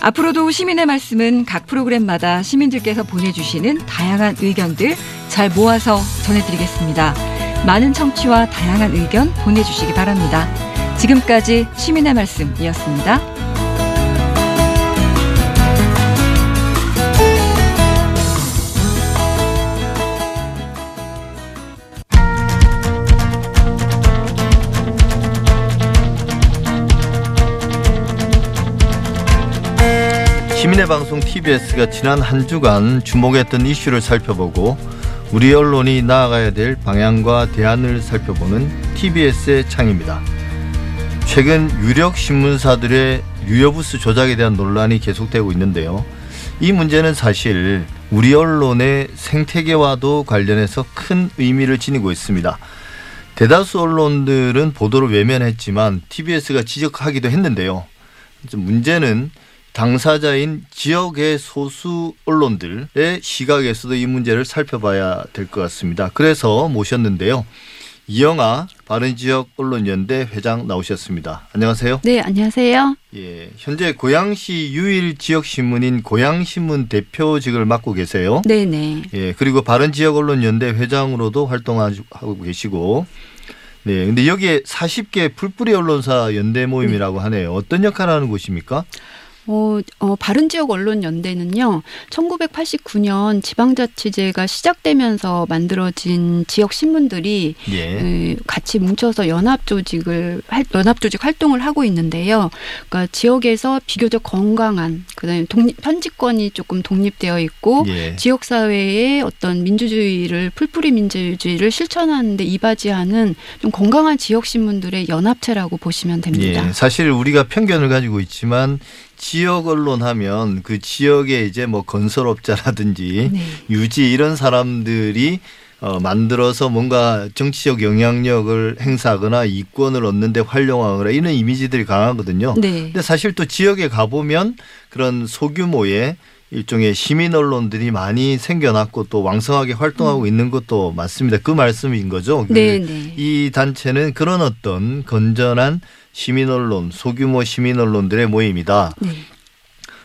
앞으로도 시민의 말씀은 각 프로그램마다 시민들께서 보내주시는 다양한 의견들 잘 모아서 전해드리겠습니다. 많은 청취와 다양한 의견 보내주시기 바랍니다. 지금까지 시민의 말씀이었습니다.
시민의 방송 TBS가 지난 한 주간 주목했던 이슈를 살펴보고 우리 언론이 나아가야 될 방향과 대안을 살펴보는 TBS의 창입니다. 최근 유력 신문사들의 유료부스 조작에 대한 논란이 계속되고 있는데요. 이 문제는 사실 우리 언론의 생태계와도 관련해서 큰 의미를 지니고 있습니다. 대다수 언론들은 보도를 외면했지만 TBS가 지적하기도 했는데요. 문제는 당사자인 지역의 소수 언론들의 시각에서도 이 문제를 살펴봐야 될 것 같습니다. 그래서 모셨는데요. 이영아 바른지역 언론연대 회장 나오셨습니다. 안녕하세요.
네, 안녕하세요.
예, 현재 고양시 유일 지역 신문인 고양신문 대표직을 맡고 계세요.
네, 네.
예, 그리고 바른지역 언론연대 회장으로도 활동하고 계시고 네, 근데 여기에 40개 풀뿌리 언론사 연대 모임이라고 하네요. 어떤 역할을 하는 곳입니까?
어, 어, 바른지역 언론연대는요, 1989년 지방자치제가 시작되면서 만들어진 지역 신문들이
예.
에, 같이 뭉쳐서 연합조직을, 할- 연합조직 활동을 하고 있는데요. 그러니까 지역에서 비교적 건강한, 그 다음에 독립, 편집권이 조금 독립되어 있고,
예.
지역 사회의 어떤 민주주의를 풀뿌리 민주주의를 실천하는데 이바지하는 좀 건강한 지역 신문들의 연합체라고 보시면 됩니다.
예, 사실 우리가 편견을 가지고 있지만 지역 언론 하면 그 지역에 이제 뭐 건설업자라든지
네.
유지 이런 사람들이 어, 만들어서 뭔가 정치적 영향력을 행사하거나 이권을 얻는데 활용하거나 이런 이미지들이 강하거든요.
네.
근데 사실 또 지역에 가보면 그런 소규모의 일종의 시민 언론들이 많이 생겨났고 또 왕성하게 활동하고 있는 것도 맞습니다. 그 말씀인 거죠. 그
음. 네, 네.
이 단체는 그런 어떤 건전한 시민 언론, 소규모 시민 언론들의 모임이다.
네.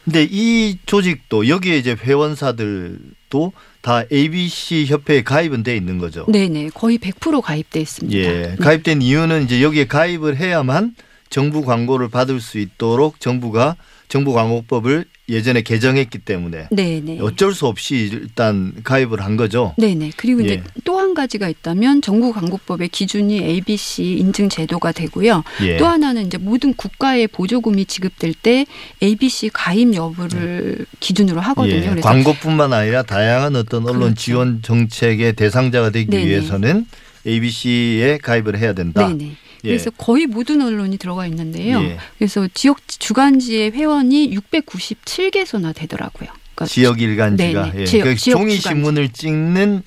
근데 이 조직도 여기에 이제 회원사들도 다 ABC 협회에 가입은 돼 있는 거죠.
네네 거의 100% 가입돼 있습니다.
예,
네.
가입된 이유는 이제 여기에 가입을 해야만 정부 광고를 받을 수 있도록 정부가 정부 광고법을 예전에 개정했기 때문에
네네.
어쩔 수 없이 일단 가입을 한 거죠.
네네. 그리고 이제
예.
또한 가지가 있다면 정부 광고법의 기준이 ABC 인증 제도가 되고요.
예.
또 하나는 이제 모든 국가의 보조금이 지급될 때 ABC 가입 여부를 기준으로 하거든요.
예,
그래서
광고뿐만 아니라 다양한 어떤 언론
그렇죠.
지원 정책의 대상자가 되기
네네.
위해서는 ABC에 가입을 해야 된다.
네네.
예.
그래서 거의 모든 언론이 들어가 있는데요.
예.
그래서 지역 주간지의 회원이 697개소나 되더라고요. 그러니까
지역 일간지가. 예.
지역-
그
지역
종이
주간지.
신문을 찍는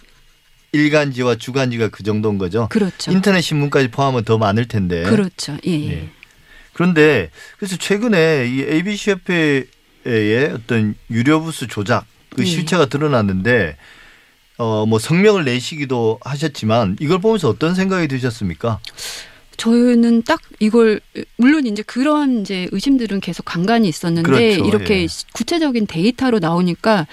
일간지와 주간지가 그 정도인 거죠.
그렇죠.
인터넷 신문까지 포함하면 더 많을 텐데.
그렇죠. 예. 예.
예. 그런데 그래서 최근에 이 ABC 협회의 어떤 유료 부스 조작 그
예.
실체가 드러났는데 어 뭐 성명을 내시기도 하셨지만 이걸 보면서 어떤 생각이 드셨습니까?
저는 딱 이걸 물론 이제 그런 이제 의심들은 계속 간간히 있었는데
그렇죠.
이렇게
예.
구체적인 데이터로 나오니까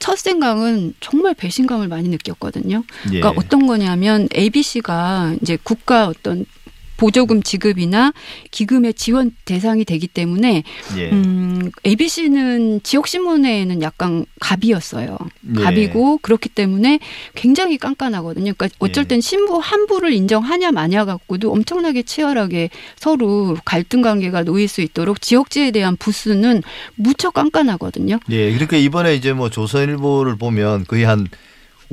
첫 생각은 정말 배신감을 많이 느꼈거든요.
예.
그러니까 어떤 거냐면 ABC가 이제 국가 어떤 보조금 지급이나 기금의 지원 대상이 되기 때문에
예.
음, ABC는 지역 신문에는 약간 갑이었어요.
예.
갑이고 그렇기 때문에 굉장히 깐깐하거든요. 그러니까 어쩔
예.
땐 신부 한 부를 인정하냐 마냐 갖고도 엄청나게 치열하게 서로 갈등 관계가 놓일 수 있도록 지역지에 대한 부수는 무척 깐깐하거든요.
예. 그러니까 이번에 이제 뭐 조선일보를 보면 거의 한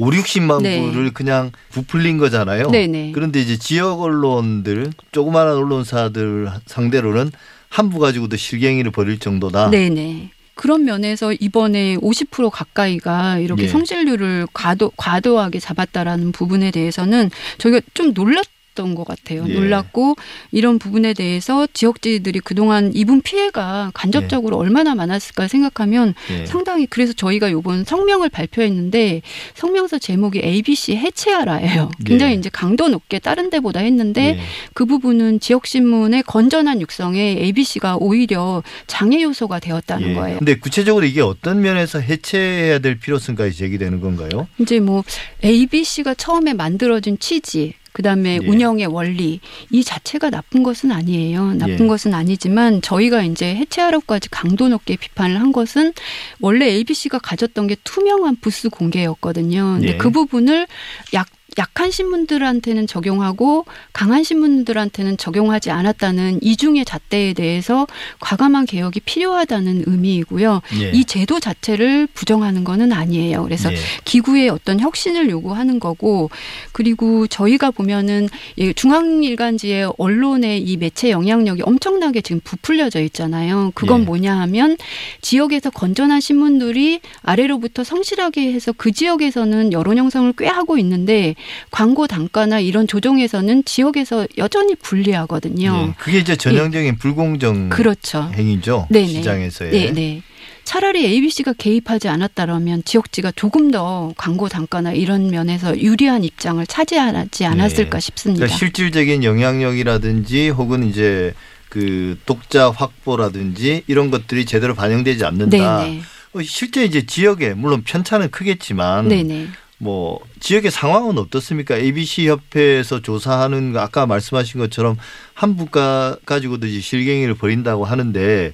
5, 60만
네.
부를 그냥 부풀린 거잖아요.
네네.
그런데 이제 지역 언론들, 조그마한 언론사들 상대로는 한부 가지고도 실갱이를 벌일 정도다.
네네. 그런 면에서 이번에 50% 가까이가 이렇게
예.
성실률을 과도, 과도하게 잡았다라는 부분에 대해서는 저희가 좀 놀랐 던 것 같아요.
예.
놀랐고 이런 부분에 대해서 지역지들이 그동안 입은 피해가 간접적으로 얼마나 많았을까 생각하면
예.
상당히 그래서 저희가 이번 성명을 발표했는데 성명서 제목이 ABC 해체하라예요. 굉장히
예.
이제 강도 높게 다른 데보다 했는데
예.
그 부분은 지역 신문의 건전한 육성에 ABC가 오히려 장애 요소가 되었다는
예.
거예요.
근데 구체적으로 이게 어떤 면에서 해체해야 될 필요성까지 제기되는 건가요?
이제 뭐 ABC가 처음에 만들어진 취지 그다음에
예.
운영의 원리 이 자체가 나쁜 것은 아니에요. 나쁜
예.
것은 아니지만 저희가 이제 해체하라고까지 강도 높게 비판을 한 것은 원래 ABC가 가졌던 게 투명한 부스 공개였거든요. 근데
예.
그 부분을 약 약한 신문들한테는 적용하고 강한 신문들한테는 적용하지 않았다는 이중의 잣대에 대해서 과감한 개혁이 필요하다는 의미이고요.
예.
이 제도 자체를 부정하는 것은 아니에요. 그래서
예.
기구의 어떤 혁신을 요구하는 거고 그리고 저희가 보면은 이 중앙일간지의 언론의 이 매체 영향력이 엄청나게 지금 부풀려져 있잖아요. 그건
예.
뭐냐 하면 지역에서 건전한 신문들이 아래로부터 성실하게 해서 그 지역에서는 여론 형성을 꽤 하고 있는데 광고 단가나 이런 조정에서는 지역에서 여전히 불리하거든요.
예. 그게 이제 전형적인 불공정
그렇죠.
행위죠.
네네.
시장에서의.
네, 네. 차라리 ABC가 개입하지 않았다면 지역지가 조금 더 광고 단가나 이런 면에서 유리한 입장을 차지하지 않았을까
네.
싶습니다.
그러니까 실질적인 영향력이라든지 혹은 이제 그 독자 확보라든지 이런 것들이 제대로 반영되지 않는다.
네네.
어, 실제 이제 지역에 물론 편차는 크겠지만
네네.
뭐 지역의 상황은 어떻습니까? ABC 협회에서 조사하는 거 아까 말씀하신 것처럼 한 부가 가지고도 이제 실갱이를 벌인다고 하는데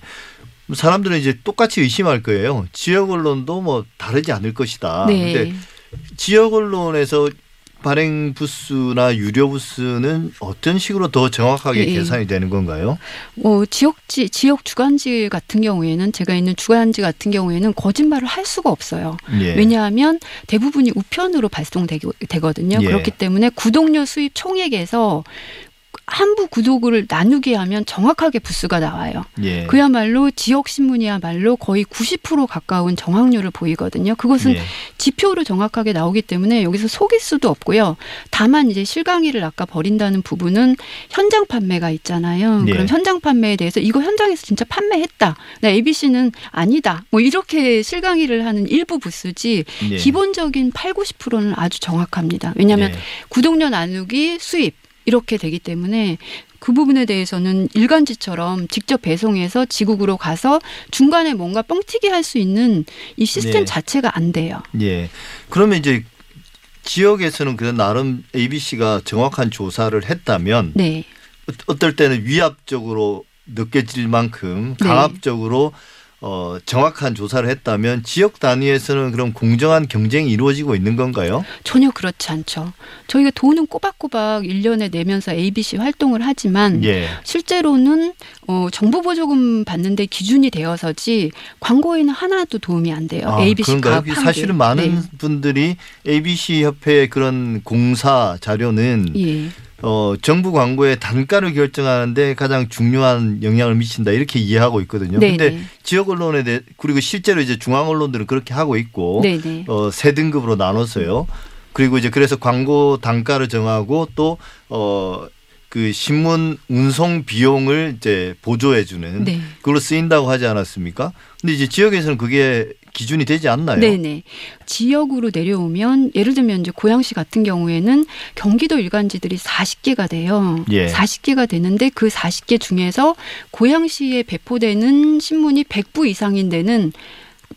사람들은 이제 똑같이 의심할 거예요. 지역 언론도 뭐 다르지 않을 것이다.
네.
근데 지역 언론에서 발행 부스나 유료 부스는 어떤 식으로 더 정확하게
예, 예.
계산이 되는 건가요?
어, 지역지, 지역 주간지 같은 경우에는 제가 있는 주간지 같은 경우에는 거짓말을 할 수가 없어요.
예.
왜냐하면 대부분이 우편으로 발송되거든요.
예.
그렇기 때문에 구독료 수입 총액에서 한부 구독을 나누게 하면 정확하게 부수가 나와요.
예.
그야말로 지역 신문이야말로 거의 90% 가까운 정확률을 보이거든요. 그것은
예.
지표로 정확하게 나오기 때문에 여기서 속일 수도 없고요. 다만 이제 실강의를 아까 버린다는 부분은 현장 판매가 있잖아요.
예.
그럼 현장 판매에 대해서 이거 현장에서 진짜 판매했다. 나 ABC는 아니다. 뭐 이렇게 실강의를 하는 일부 부수지
예.
기본적인 8, 90%는 아주 정확합니다. 왜냐하면
예.
구독료 나누기 수입 이렇게 되기 때문에 그 부분에 대해서는 일간지처럼 직접 배송해서 지국으로 가서 중간에 뭔가 뻥튀기 할 수 있는 이 시스템
네.
자체가 안 돼요.
예. 그러면 이제 지역에서는 그런 나름 ABC가 정확한 조사를 했다면
네.
어- 어떨 때는 위압적으로 느껴질 만큼
네.
강압적으로 어, 정확한 조사를 했다면 지역 단위에서는 그럼 공정한 경쟁이 이루어지고 있는 건가요?
전혀 그렇지 않죠. 저희가 돈은 꼬박꼬박 1년에 내면서 ABC 활동을 하지만
예.
실제로는 어, 정부 보조금 받는데 기준이 되어서지 광고에는 하나도 도움이 안 돼요.
아,
ABC 한게.
사실은 많은
네.
분들이 ABC 협회의 그런 공사 자료는
예.
어, 정부 광고의 단가를 결정하는데 가장 중요한 영향을 미친다 이렇게 이해하고 있거든요.
네,
근데
네.
지역 언론에 대해 그리고 실제로 이제 중앙 언론들은 그렇게 하고 있고
네, 네.
어, 세 등급으로 나눠서요. 그리고 이제 그래서 광고 단가를 정하고 또 어, 그 신문 운송 비용을 이제 보조해 주는
네.
그걸로 쓰인다고 하지 않았습니까? 근데 이제 지역에서는 그게 기준이 되지 않나요?
네네. 지역으로 내려오면 예를 들면 이제 고양시 같은 경우에는 경기도 일간지들이 40개가 돼요.
예.
40개가 되는데 그 40개 중에서 고양시에 배포되는 신문이 100부 이상인 데는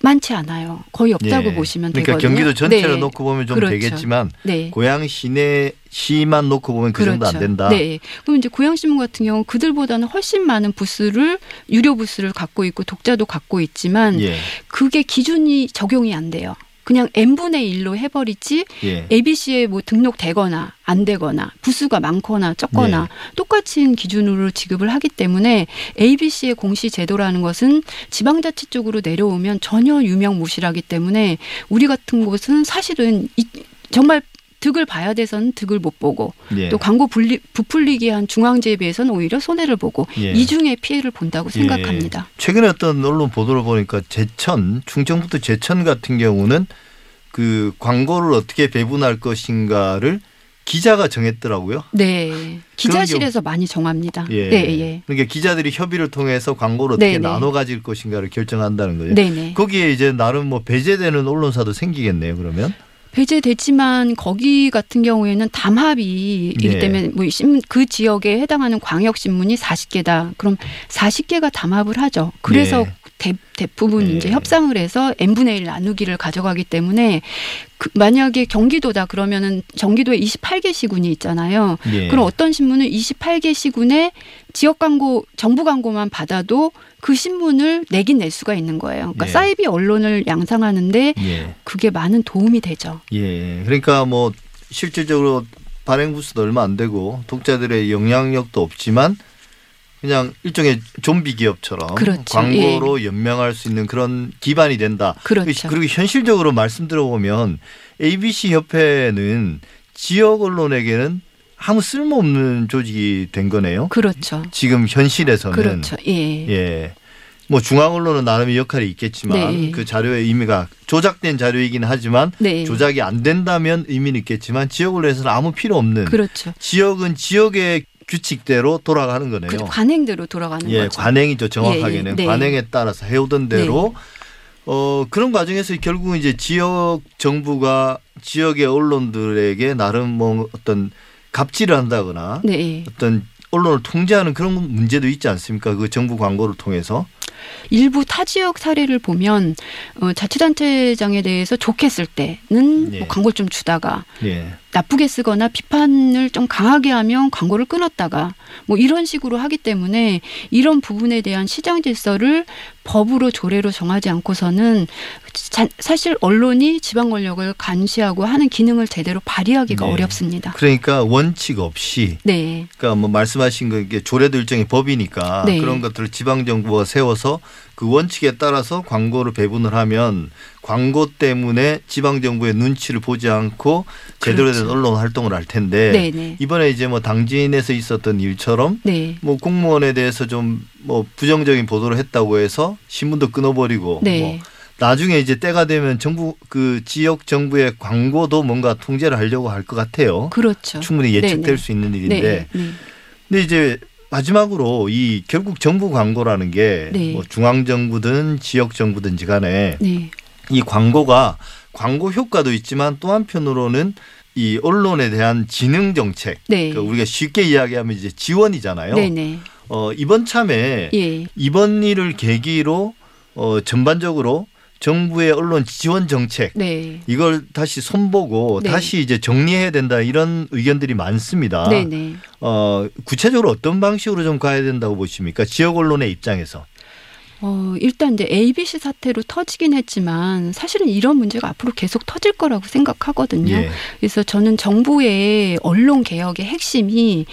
많지 않아요. 거의 없다고
예.
보시면
그러니까
되거든요.
경기도 전체를
네.
놓고 보면 좀
그렇죠.
되겠지만
네.
고양 시내 시만 놓고 보면 그 정도 안 된다.
네. 그럼 이제 고양신문 같은 경우 그들보다는 훨씬 많은 부스를 유료 부스를 갖고 있고 독자도 갖고 있지만
예.
그게 기준이 적용이 안 돼요. 그냥 n분의 1로 해버리지
예.
ABC에 뭐 등록되거나 안 되거나 부수가 많거나 적거나
네.
똑같은 기준으로 지급을 하기 때문에 ABC의 공시 제도라는 것은 지방자치 쪽으로 내려오면 전혀 유명 무실하기 때문에 우리 같은 곳은 사실은 이, 정말 득을 봐야 돼서는 득을 못 보고
예.
또 광고 분리, 부풀리게 한 중앙지에 비해서는 오히려 손해를 보고
예.
이중의 피해를 본다고 생각합니다.
최근에 어떤 언론 보도를 보니까 제천 충청북도 제천 같은 경우는 그 광고를 어떻게 배분할 것인가를 기자가 정했더라고요.
네. 기자실에서 많이 정합니다.
예.
네, 예.
그러니까 기자들이 협의를 통해서 광고를 어떻게
네, 네.
나눠 가질 것인가를 결정한다는 거예요.
네, 네.
거기에 이제 나름 뭐 배제되는 언론사도 생기겠네요. 그러면
배제됐지만 거기 같은 경우에는 담합이이기
예.
때문에 뭐 신문 그 지역에 해당하는 광역 신문이 40개다. 그럼 40개가 담합을 하죠. 그래서
예.
대, 대부분
예.
이제 협상을 해서 n분의 1 나누기를 가져가기 때문에 그 만약에 경기도다 그러면은 경기도에 28개 시군이 있잖아요.
예.
그럼 어떤 신문은 28개 시군에 지역 광고, 정부 광고만 받아도 그 신문을 내긴 낼 수가 있는 거예요. 그러니까
예.
사이비 언론을 양상하는데
예.
그게 많은 도움이 되죠.
예. 그러니까 뭐 실질적으로 발행 부수도 얼마 안 되고 독자들의 영향력도 없지만 그냥 일종의 좀비 기업처럼
그렇죠.
광고로 연명할 수 있는 그런 기반이 된다.
그렇죠.
그리고 현실적으로 말씀 들어 보면 ABC 협회는 지역 언론에게는 아무 쓸모없는 조직이 된 거네요.
그렇죠.
지금 현실에서는
그렇죠. 예.
예. 뭐 중앙 언론은 나름의 역할이 있겠지만
네.
그 자료의 의미가 조작된 자료이긴 하지만
네.
조작이 안 된다면 의미는 있겠지만 지역 언론에서는 아무 필요 없는
그렇죠.
지역은 지역의 규칙대로 돌아가는 거네요.
그 관행대로 돌아가는
예,
거죠.
관행이죠. 정확하게는
예, 예. 네.
관행에 따라서 해오던 대로 어 그런 과정에서 결국은 이제 지역 정부가 지역의 언론들에게 나름 뭐 어떤 갑질을 한다거나
네.
어떤 언론을 통제하는 그런 문제도 있지 않습니까? 그 정부 광고를 통해서.
일부 타 지역 사례를 보면 어, 자치단체장에 대해서 좋게 쓸 때는
예.
뭐 광고를 좀 주다가
예.
나쁘게 쓰거나 비판을 좀 강하게 하면 광고를 끊었다가 뭐 이런 식으로 하기 때문에 이런 부분에 대한 시장 질서를 법으로 조례로 정하지 않고서는 자- 사실 언론이 지방 권력을 감시하고 하는 기능을 제대로 발휘하기가
네.
어렵습니다.
그러니까 원칙 없이
네.
그러니까 뭐 말씀하신 거 이게 조례도 일종의 법이니까
네.
그런 것들을 지방 정부가 세워서 그 원칙에 따라서 광고를 배분을 하면 광고 때문에 지방 정부의 눈치를 보지 않고 제대로 된
그렇죠.
언론 활동을 할 텐데
네, 네.
이번에 이제 뭐 당진에서 있었던 일처럼
네.
뭐 공무원에 대해서 좀 뭐 부정적인 보도를 했다고 해서 신문도 끊어버리고
네.
뭐 나중에 이제 때가 되면 정부 그 지역 정부의 광고도 뭔가 통제를 하려고 할 것 같아요.
그렇죠.
충분히 예측될
네, 네.
수 있는 일인데
네. 네.
근데 이제 마지막으로 이 결국 정부 광고라는 게
네.
뭐 중앙 정부든 지역 정부든지 간에
네.
이 광고가 광고 효과도 있지만 또 한편으로는 이 언론에 대한 지능 정책
네.
그러니까 우리가 쉽게 이야기하면 이제 지원이잖아요.
네, 네.
어, 이번 참에
예.
이번 일을 계기로 어, 전반적으로 정부의 언론 지원 정책
네.
이걸 다시 손보고
네.
다시 이제 정리해야 된다 이런 의견들이 많습니다.
네, 네.
어, 구체적으로 어떤 방식으로 좀 가야 된다고 보십니까? 지역 언론의 입장에서.
어, 일단 이제 ABC 사태로 터지긴 했지만 사실은 이런 문제가 앞으로 계속 터질 거라고 생각하거든요.
예.
그래서 저는 정부의 언론 개혁의 핵심이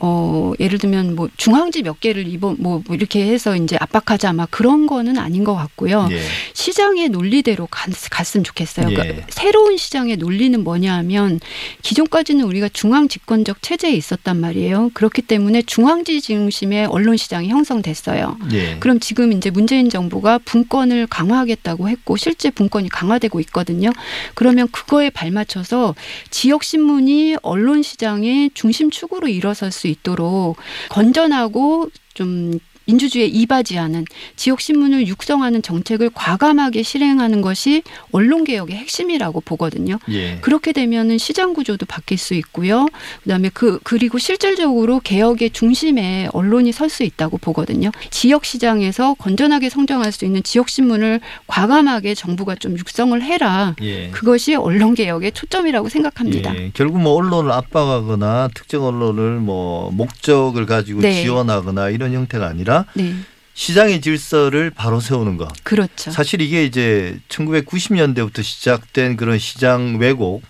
어, 예를 들면 뭐 중앙지 몇 개를 이번 뭐 이렇게 해서 이제 압박하자 막 그런 거는 아닌 것 같고요.
예.
시장의 논리대로 갔, 갔으면 좋겠어요.
예.
그러니까 새로운 시장의 논리는 뭐냐 하면 기존까지는 우리가 중앙 집권적 체제에 있었단 말이에요. 그렇기 때문에 중앙지 중심의 언론 시장이 형성됐어요.
예.
그럼 지금 이제 문재인 정부가 분권을 강화하겠다고 했고 실제 분권이 강화되고 있거든요. 그러면 그거에 발맞춰서 지역 신문이 언론 시장의 중심 축으로 일어설 수 있도록 건전하고 좀 민주주의에 이바지하는 지역 신문을 육성하는 정책을 과감하게 실행하는 것이 언론 개혁의 핵심이라고 보거든요.
예.
그렇게 되면은 시장 구조도 바뀔 수 있고요. 그다음에 그 그리고 실질적으로 개혁의 중심에 언론이 설 수 있다고 보거든요. 지역 시장에서 건전하게 성장할 수 있는 지역 신문을 과감하게 정부가 좀 육성을 해라.
예.
그것이 언론 개혁의 초점이라고 생각합니다.
예. 결국 뭐 언론을 압박하거나 특정 언론을 뭐 목적을 가지고
네.
지원하거나 이런 형태가 아니라
네,
시장의 질서를 바로 세우는 것.
그렇죠.
사실 이게 이제 1990년대부터 시작된 그런 시장 왜곡,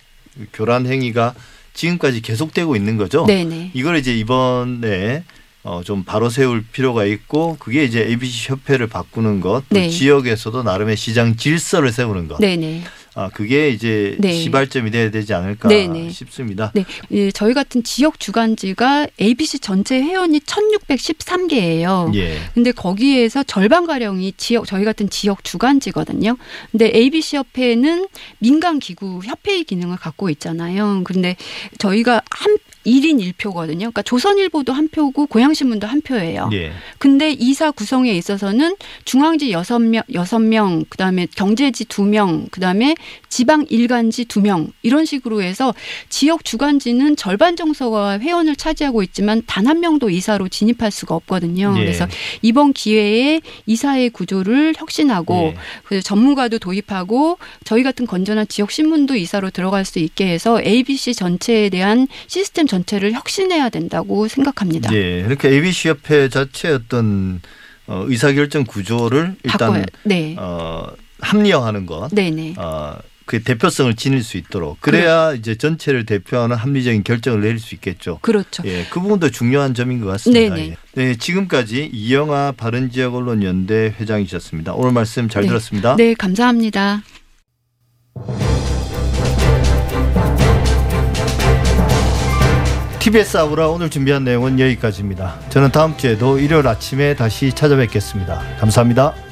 교란 행위가 지금까지 계속되고 있는 거죠.
네, 네,
이걸 이제 이번에 어, 좀 바로 세울 필요가 있고 그게 이제 ABC 협회를 바꾸는 것, 또
네.
지역에서도 나름의 시장 질서를 세우는 것.
네, 네.
아 그게 이제
네.
시발점이 돼야 되지 않을까
네, 네.
싶습니다.
네, 예, 저희 같은 지역 주간지가 ABC 전체 회원이 1,613개예요.
예.
근데 거기에서 절반 가량이 지역 저희 같은 지역 주간지거든요. 근데 ABC 협회는 민간 기구 협회의 기능을 갖고 있잖아요. 근데 저희가 한 1인 1표거든요. 그러니까 조선일보도 한 표고 고양신문도 한 표예요.
예.
근데 이사 구성에 있어서는 중앙지 여섯 명 여섯 명 그다음에 경제지 두 명, 그다음에 지방 일간지 두 명 이런 식으로 해서 지역 주간지는 절반 정서가 회원을 차지하고 있지만 단 한 명도 이사로 진입할 수가 없거든요.
예.
그래서 이번 기회에 이사의 구조를 혁신하고
예.
그래서 전문가도 도입하고 저희 같은 건전한 지역 신문도 이사로 들어갈 수 있게 해서 ABC 전체에 대한 시스템 전체를 혁신해야 된다고 생각합니다.
예. 이렇게 ABC 협회 자체의 어떤 어, 의사결정 구조를 일단
네.
어, 합리화하는 것.
네네.
어, 그 대표성을 지닐 수 있도록 그래야 이제 전체를 대표하는 합리적인 결정을 내릴 수 있겠죠.
그렇죠.
예, 그 부분도 중요한 점인 것 같습니다.
네네.
예. 네, 지금까지 이영아 바른지역언론연대 회장이셨습니다. 오늘 말씀 잘
네.
들었습니다.
네, 감사합니다.
TBS 아우라 오늘 준비한 내용은 여기까지입니다. 저는 다음 주에도 일요일 아침에 다시 찾아뵙겠습니다. 감사합니다.